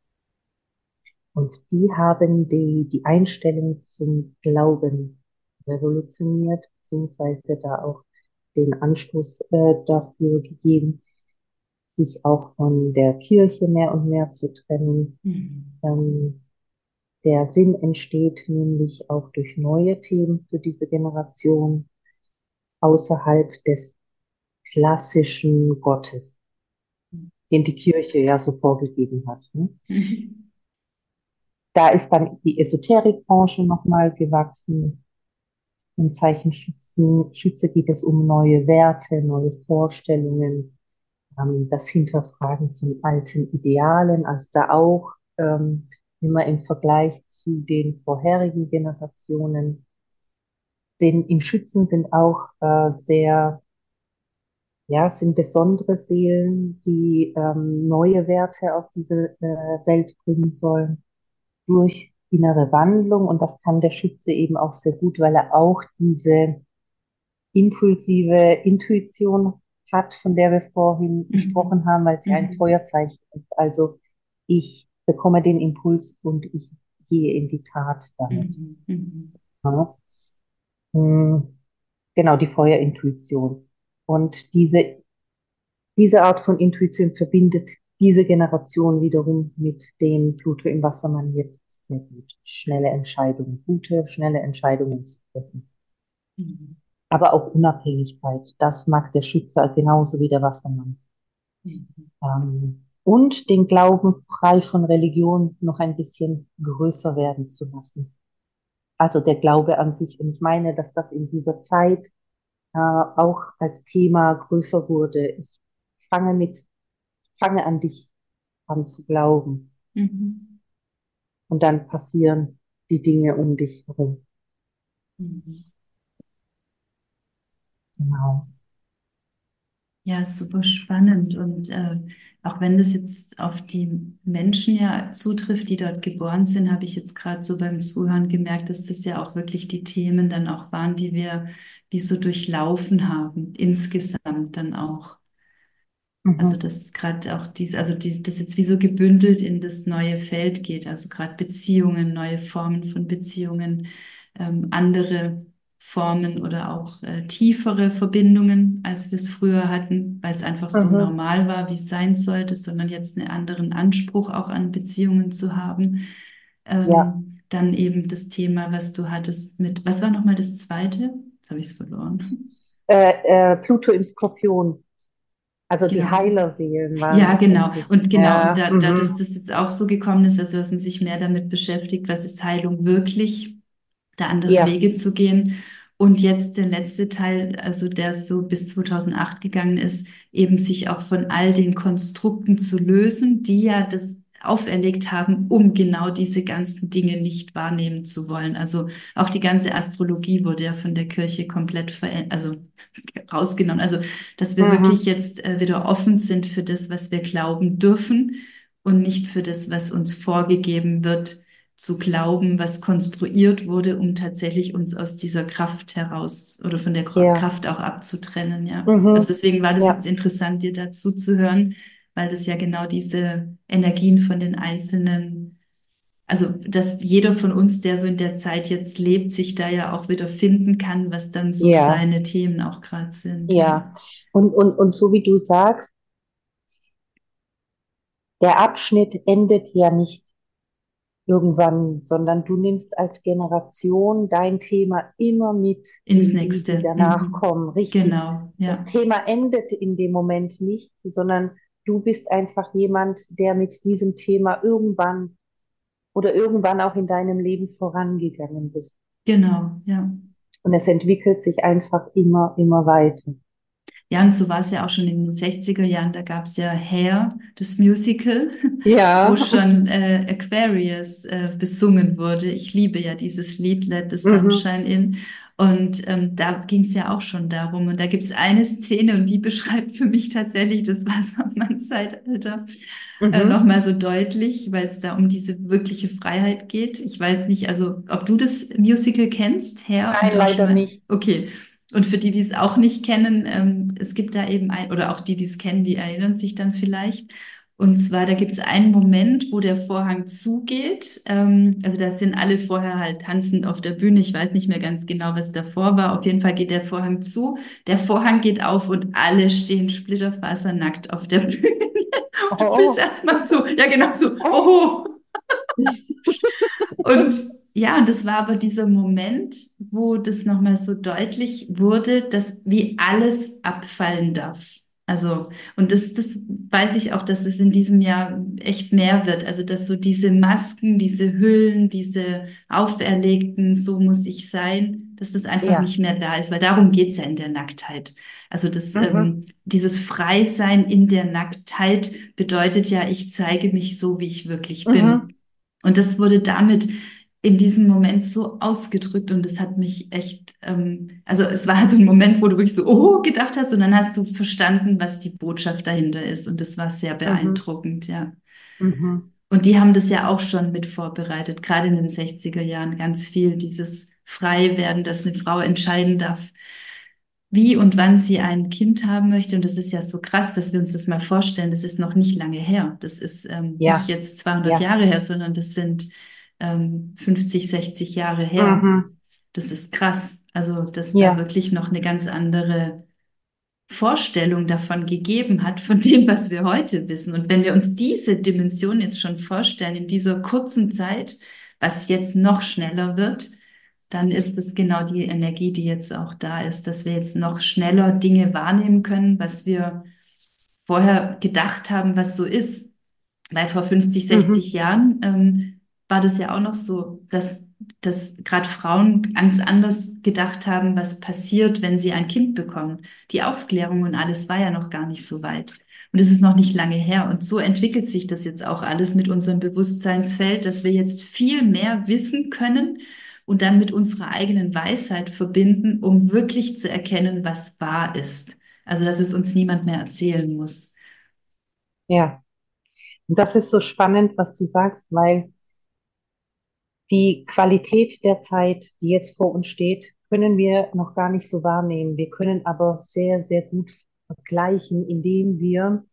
Und die haben die, die Einstellung zum Glauben revolutioniert, beziehungsweise da auch den Anstoß äh, dafür gegeben, sich auch von der Kirche mehr und mehr zu trennen. Mhm. Ähm, der Sinn entsteht nämlich auch durch neue Themen für diese Generation außerhalb des klassischen Gottes, den die Kirche ja so vorgegeben hat. Ne? Mhm. Da ist dann die Esoterikbranche nochmal gewachsen. Im Zeichen Schützen, Schütze geht es um neue Werte, neue Vorstellungen, ähm, das Hinterfragen von alten Idealen, also da auch ähm, immer im Vergleich zu den vorherigen Generationen. Denn im Schützen sind auch äh, sehr, ja, sind besondere Seelen, die ähm, neue Werte auf diese äh, Welt bringen sollen durch innere Wandlung. Und das kann der Schütze eben auch sehr gut, weil er auch diese impulsive Intuition hat, von der wir vorhin Mhm. gesprochen haben, weil sie ein Mhm. Feuerzeichen ist. Also ich bekomme den Impuls und ich gehe in die Tat damit. Mhm. Mhm. Ja. Hm, Genau, die Feuerintuition. Und diese, diese Art von Intuition verbindet diese Generation wiederum mit dem Pluto im Wassermann jetzt sehr gut. Schnelle Entscheidungen, gute, schnelle Entscheidungen zu treffen. Mhm. Aber auch Unabhängigkeit, das mag der Schütze genauso wie der Wassermann. Mhm. Ähm, und den Glauben frei von Religion noch ein bisschen größer werden zu lassen. Also der Glaube an sich. Und ich meine, dass das in dieser Zeit äh, auch als Thema größer wurde. Ich fange mit, fange an dich an zu glauben. Mhm. Und dann passieren die Dinge um dich herum. Mhm. Genau. Ja, super spannend. Und äh, auch wenn das jetzt auf die Menschen ja zutrifft, die dort geboren sind, habe ich jetzt gerade so beim Zuhören gemerkt, dass das ja auch wirklich die Themen dann auch waren, die wir wie so durchlaufen haben, insgesamt dann auch. Also Mhm. dass gerade auch dies, also dies, das jetzt wie so gebündelt in das neue Feld geht, also gerade Beziehungen, neue Formen von Beziehungen, ähm, andere Formen oder auch äh, tiefere Verbindungen, als wir es früher hatten, weil es einfach so Mhm. normal war, wie es sein sollte, sondern jetzt einen anderen Anspruch auch an Beziehungen zu haben. Ja, Ähm, dann eben das Thema, was du hattest mit, was war nochmal das zweite? Jetzt habe ich es verloren. äh, äh, Pluto im Skorpion. Also die Genau. Heilerseelen waren Ja, genau. Und genau, Ja, da, da dass mhm. das jetzt auch so gekommen ist, also dass man sich mehr damit beschäftigt, was ist Heilung wirklich, da andere Ja, Wege zu gehen. Und jetzt der letzte Teil, also der so bis 2008 gegangen ist, eben sich auch von all den Konstrukten zu lösen, die ja das auferlegt haben, um genau diese ganzen Dinge nicht wahrnehmen zu wollen. Also auch die ganze Astrologie wurde ja von der Kirche komplett verändert, also rausgenommen. Also, dass wir mhm. wirklich jetzt äh, wieder offen sind für das, was wir glauben dürfen und nicht für das, was uns vorgegeben wird zu glauben, was konstruiert wurde, um tatsächlich uns aus dieser Kraft heraus oder von der ja. Kraft auch abzutrennen. Ja. Mhm. Also deswegen war das ja. jetzt interessant, dir dazu zu hören, weil das ja genau diese Energien von den einzelnen, also dass jeder von uns, der so in der Zeit jetzt lebt, sich da ja auch wieder finden kann, was dann so ja. seine Themen auch gerade sind. Ja, und, und, und so wie du sagst, der Abschnitt endet ja nicht irgendwann, sondern du nimmst als Generation dein Thema immer mit ins in nächste, die, die danach mhm. kommen. Richtig. Genau. Ja. Das Thema endet in dem Moment nicht, sondern du bist einfach jemand, der mit diesem Thema irgendwann oder irgendwann auch in deinem Leben vorangegangen bist. Genau, ja. Und es entwickelt sich einfach immer, immer weiter. Ja, und so war es ja auch schon in den 60er Jahren. Da gab es ja Hair, das Musical, ja. wo schon äh, Aquarius äh, besungen wurde. Ich liebe ja dieses Lied Let the Sunshine mhm. in. Und ähm, da ging es ja auch schon darum. Und da gibt es eine Szene und die beschreibt für mich tatsächlich das Wassermann-Zeitalter äh, mhm. äh, nochmal so deutlich, weil es da um diese wirkliche Freiheit geht. Ich weiß nicht, also ob du das Musical kennst, Herr? Nein, leider nicht. Okay. Und für die, die es auch nicht kennen, ähm, es gibt da eben ein, oder auch die, die es kennen, die erinnern sich dann vielleicht. Und zwar, da gibt es einen Moment, wo der Vorhang zugeht. Ähm, also da sind alle vorher halt tanzend auf der Bühne. Ich weiß nicht mehr ganz genau, was davor war. Auf jeden Fall geht der Vorhang zu. Der Vorhang geht auf und alle stehen splitterfasernackt auf der Bühne. Und du bist erstmal so, ja genau so, oh. und ja, und das war aber dieser Moment, wo das nochmal so deutlich wurde, dass wie alles abfallen darf. Also, und das, das weiß ich auch, dass es in diesem Jahr echt mehr wird. Also, dass so diese Masken, diese Hüllen, diese auferlegten, so muss ich sein, dass das einfach ja. nicht mehr da ist, weil darum geht's ja in der Nacktheit. Also das, mhm. ähm, dieses Freisein in der Nacktheit bedeutet ja, ich zeige mich so, wie ich wirklich bin. Mhm. Und das wurde damit in diesem Moment so ausgedrückt und das hat mich echt, ähm, also es war halt so ein Moment, wo du wirklich so, oh, gedacht hast und dann hast du verstanden, was die Botschaft dahinter ist und das war sehr mhm. beeindruckend, mhm. ja. Mhm. Und die haben das ja auch schon mit vorbereitet, gerade in den 60er Jahren ganz viel, dieses Freiwerden, dass eine Frau entscheiden darf, wie und wann sie ein Kind haben möchte. Und das ist ja so krass, dass wir uns das mal vorstellen. Das ist noch nicht lange her. Das ist ähm, ja. nicht jetzt 200 ja. Jahre her, sondern das sind ähm, 50, 60 Jahre her. Mhm. Das ist krass. Also, dass ja. da wirklich noch eine ganz andere Vorstellung davon gegeben hat, von dem, was wir heute wissen. Und wenn wir uns diese Dimension jetzt schon vorstellen, in dieser kurzen Zeit, was jetzt noch schneller wird, dann ist es genau die Energie, die jetzt auch da ist, dass wir jetzt noch schneller Dinge wahrnehmen können, was wir vorher gedacht haben, was so ist. Weil vor 50, 60 mhm. Jahren ähm, war das ja auch noch so, dass, dass gerade Frauen ganz anders gedacht haben, was passiert, wenn sie ein Kind bekommen. Die Aufklärung und alles war ja noch gar nicht so weit. Und es ist noch nicht lange her. Und so entwickelt sich das jetzt auch alles mit unserem Bewusstseinsfeld, dass wir jetzt viel mehr wissen können und dann mit unserer eigenen Weisheit verbinden, um wirklich zu erkennen, was wahr ist. Also, dass es uns niemand mehr erzählen muss. Ja. Und das ist so spannend, was du sagst, weil die Qualität der Zeit, die jetzt vor uns steht, können wir noch gar nicht so wahrnehmen. Wir können aber sehr, sehr gut vergleichen, indem wir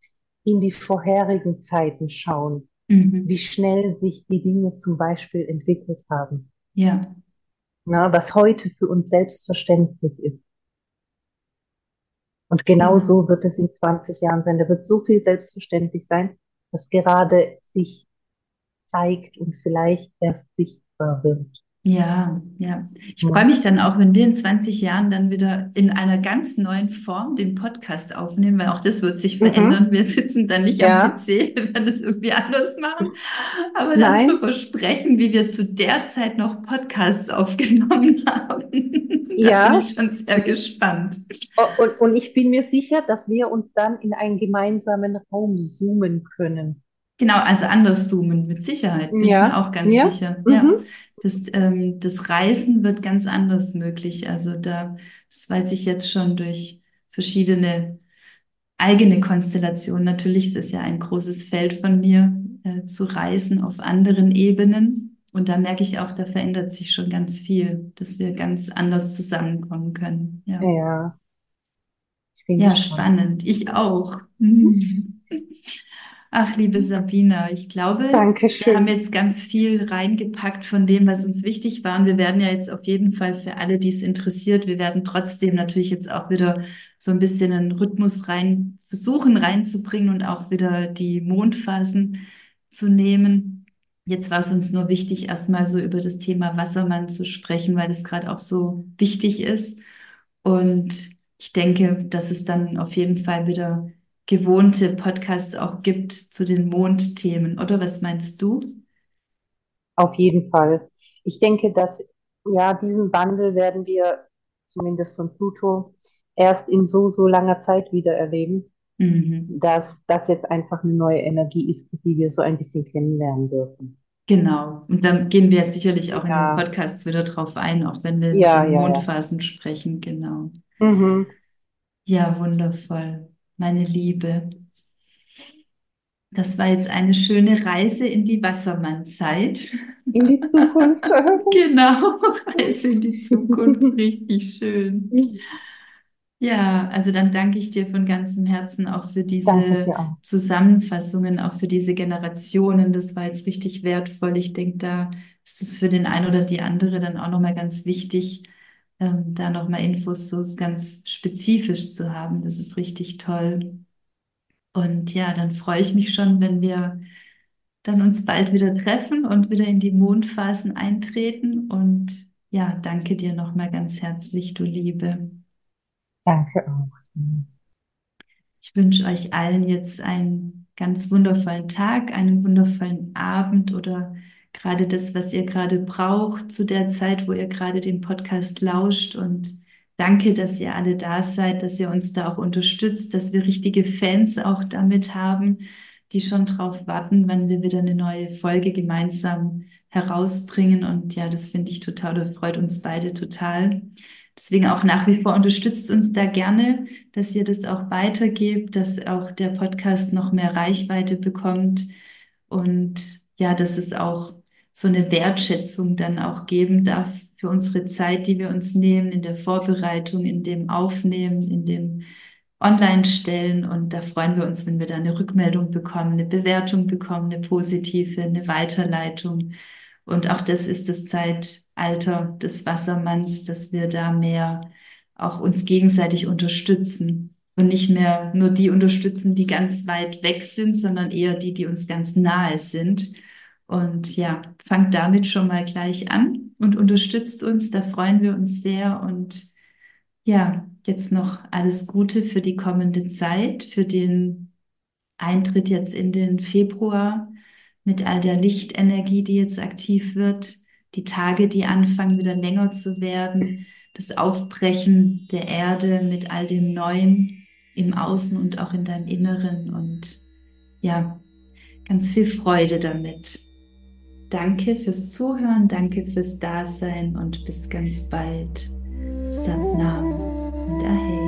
in die vorherigen Zeiten schauen, mhm. wie schnell sich die Dinge zum Beispiel entwickelt haben. Ja. Na, was heute für uns selbstverständlich ist. Und genau ja. so wird es in 20 Jahren sein. Da wird so viel selbstverständlich sein, dass gerade sich zeigt und vielleicht erst sichtbar wird. Ja, ja. Ich freue mich dann auch, wenn wir in 20 Jahren dann wieder in einer ganz neuen Form den Podcast aufnehmen, weil auch das wird sich mhm. verändern. Mhm. Wir sitzen dann nicht ja. am PC, wir werden es irgendwie anders machen, aber dann darüber sprechen, wie wir zu der Zeit noch Podcasts aufgenommen haben. da ja. bin ich schon sehr gespannt. Und, und ich bin mir sicher, dass wir uns dann in einen gemeinsamen Raum zoomen können. Genau, also anders zoomen, mit Sicherheit, bin Ja, ich mir auch ganz ja, sicher. Ja, mhm. das, ähm, das Reisen wird ganz anders möglich. Also da, das weiß ich jetzt schon durch verschiedene eigene Konstellationen. Natürlich ist es ja ein großes Feld von mir, äh, zu reisen auf anderen Ebenen. Und da merke ich auch, da verändert sich schon ganz viel, dass wir ganz anders zusammenkommen können. Ja, Ja, ja, spannend. Ich auch. Mhm. Ach, liebe Sabina, ich glaube, wir haben Dankeschön. jetzt ganz viel reingepackt von dem, was uns wichtig war. Und wir werden ja jetzt auf jeden Fall für alle, die es interessiert, wir werden trotzdem natürlich jetzt auch wieder so ein bisschen einen Rhythmus rein, versuchen reinzubringen und auch wieder die Mondphasen zu nehmen. Jetzt war es uns nur wichtig, erstmal so über das Thema Wassermann zu sprechen, weil es gerade auch so wichtig ist. Und ich denke, dass es dann auf jeden Fall wieder gewohnte Podcasts auch gibt zu den Mondthemen, oder was meinst du? Auf jeden Fall. Ich denke, dass ja, diesen Wandel werden wir zumindest von Pluto erst in so, so langer Zeit wieder erleben, Mhm. dass das jetzt einfach eine neue Energie ist, die wir so ein bisschen kennenlernen dürfen. Genau. Und dann gehen wir sicherlich auch in den Ja, Podcasts wieder drauf ein, auch wenn wir über die ja, ja, ja. Mondphasen sprechen. Genau. Mhm. Ja, wundervoll. Meine Liebe. Das war jetzt eine schöne Reise in die Wassermannzeit. In die Zukunft. Genau, Reise in die Zukunft. Richtig schön. Ja, also dann danke ich dir von ganzem Herzen auch für diese auch. Zusammenfassungen, auch für diese Generationen. Das war jetzt richtig wertvoll. Ich denke, da ist es für den einen oder die andere dann auch nochmal ganz wichtig, ähm, da nochmal Infos so ganz spezifisch zu haben. Das ist richtig toll. Und ja, dann freue ich mich schon, wenn wir dann uns bald wieder treffen und wieder in die Mondphasen eintreten. Und ja, danke dir nochmal ganz herzlich, du Liebe. Danke auch. Ich wünsche euch allen jetzt einen ganz wundervollen Tag, einen wundervollen Abend oder gerade das, was ihr gerade braucht zu der Zeit, wo ihr gerade den Podcast lauscht. Und danke, dass ihr alle da seid, dass ihr uns da auch unterstützt, dass wir richtige Fans auch damit haben, die schon drauf warten, wann wir wieder eine neue Folge gemeinsam herausbringen. Und ja, das finde ich total, das freut uns beide total. Deswegen auch nach wie vor unterstützt uns da gerne, dass ihr das auch weitergebt, dass auch der Podcast noch mehr Reichweite bekommt und ja, dass es auch so eine Wertschätzung dann auch geben darf für unsere Zeit, die wir uns nehmen in der Vorbereitung, in dem Aufnehmen, in dem Online-Stellen. Und da freuen wir uns, wenn wir da eine Rückmeldung bekommen, eine Bewertung bekommen, eine positive, eine Weiterleitung. Und auch das ist das Zeitalter des Wassermanns, dass wir da mehr auch uns gegenseitig unterstützen und nicht mehr nur die unterstützen, die ganz weit weg sind, sondern eher die, die uns ganz nahe sind. Und ja, fangt damit schon mal gleich an und unterstützt uns. Da freuen wir uns sehr. Und ja, jetzt noch alles Gute für die kommende Zeit, für den Eintritt jetzt in den Februar mit all der Lichtenergie, die jetzt aktiv wird, die Tage, die anfangen wieder länger zu werden, das Aufbrechen der Erde mit all dem Neuen im Außen und auch in deinem Inneren und ja, ganz viel Freude damit. Danke fürs Zuhören, danke fürs Dasein und bis ganz bald. Satnam und Ahei.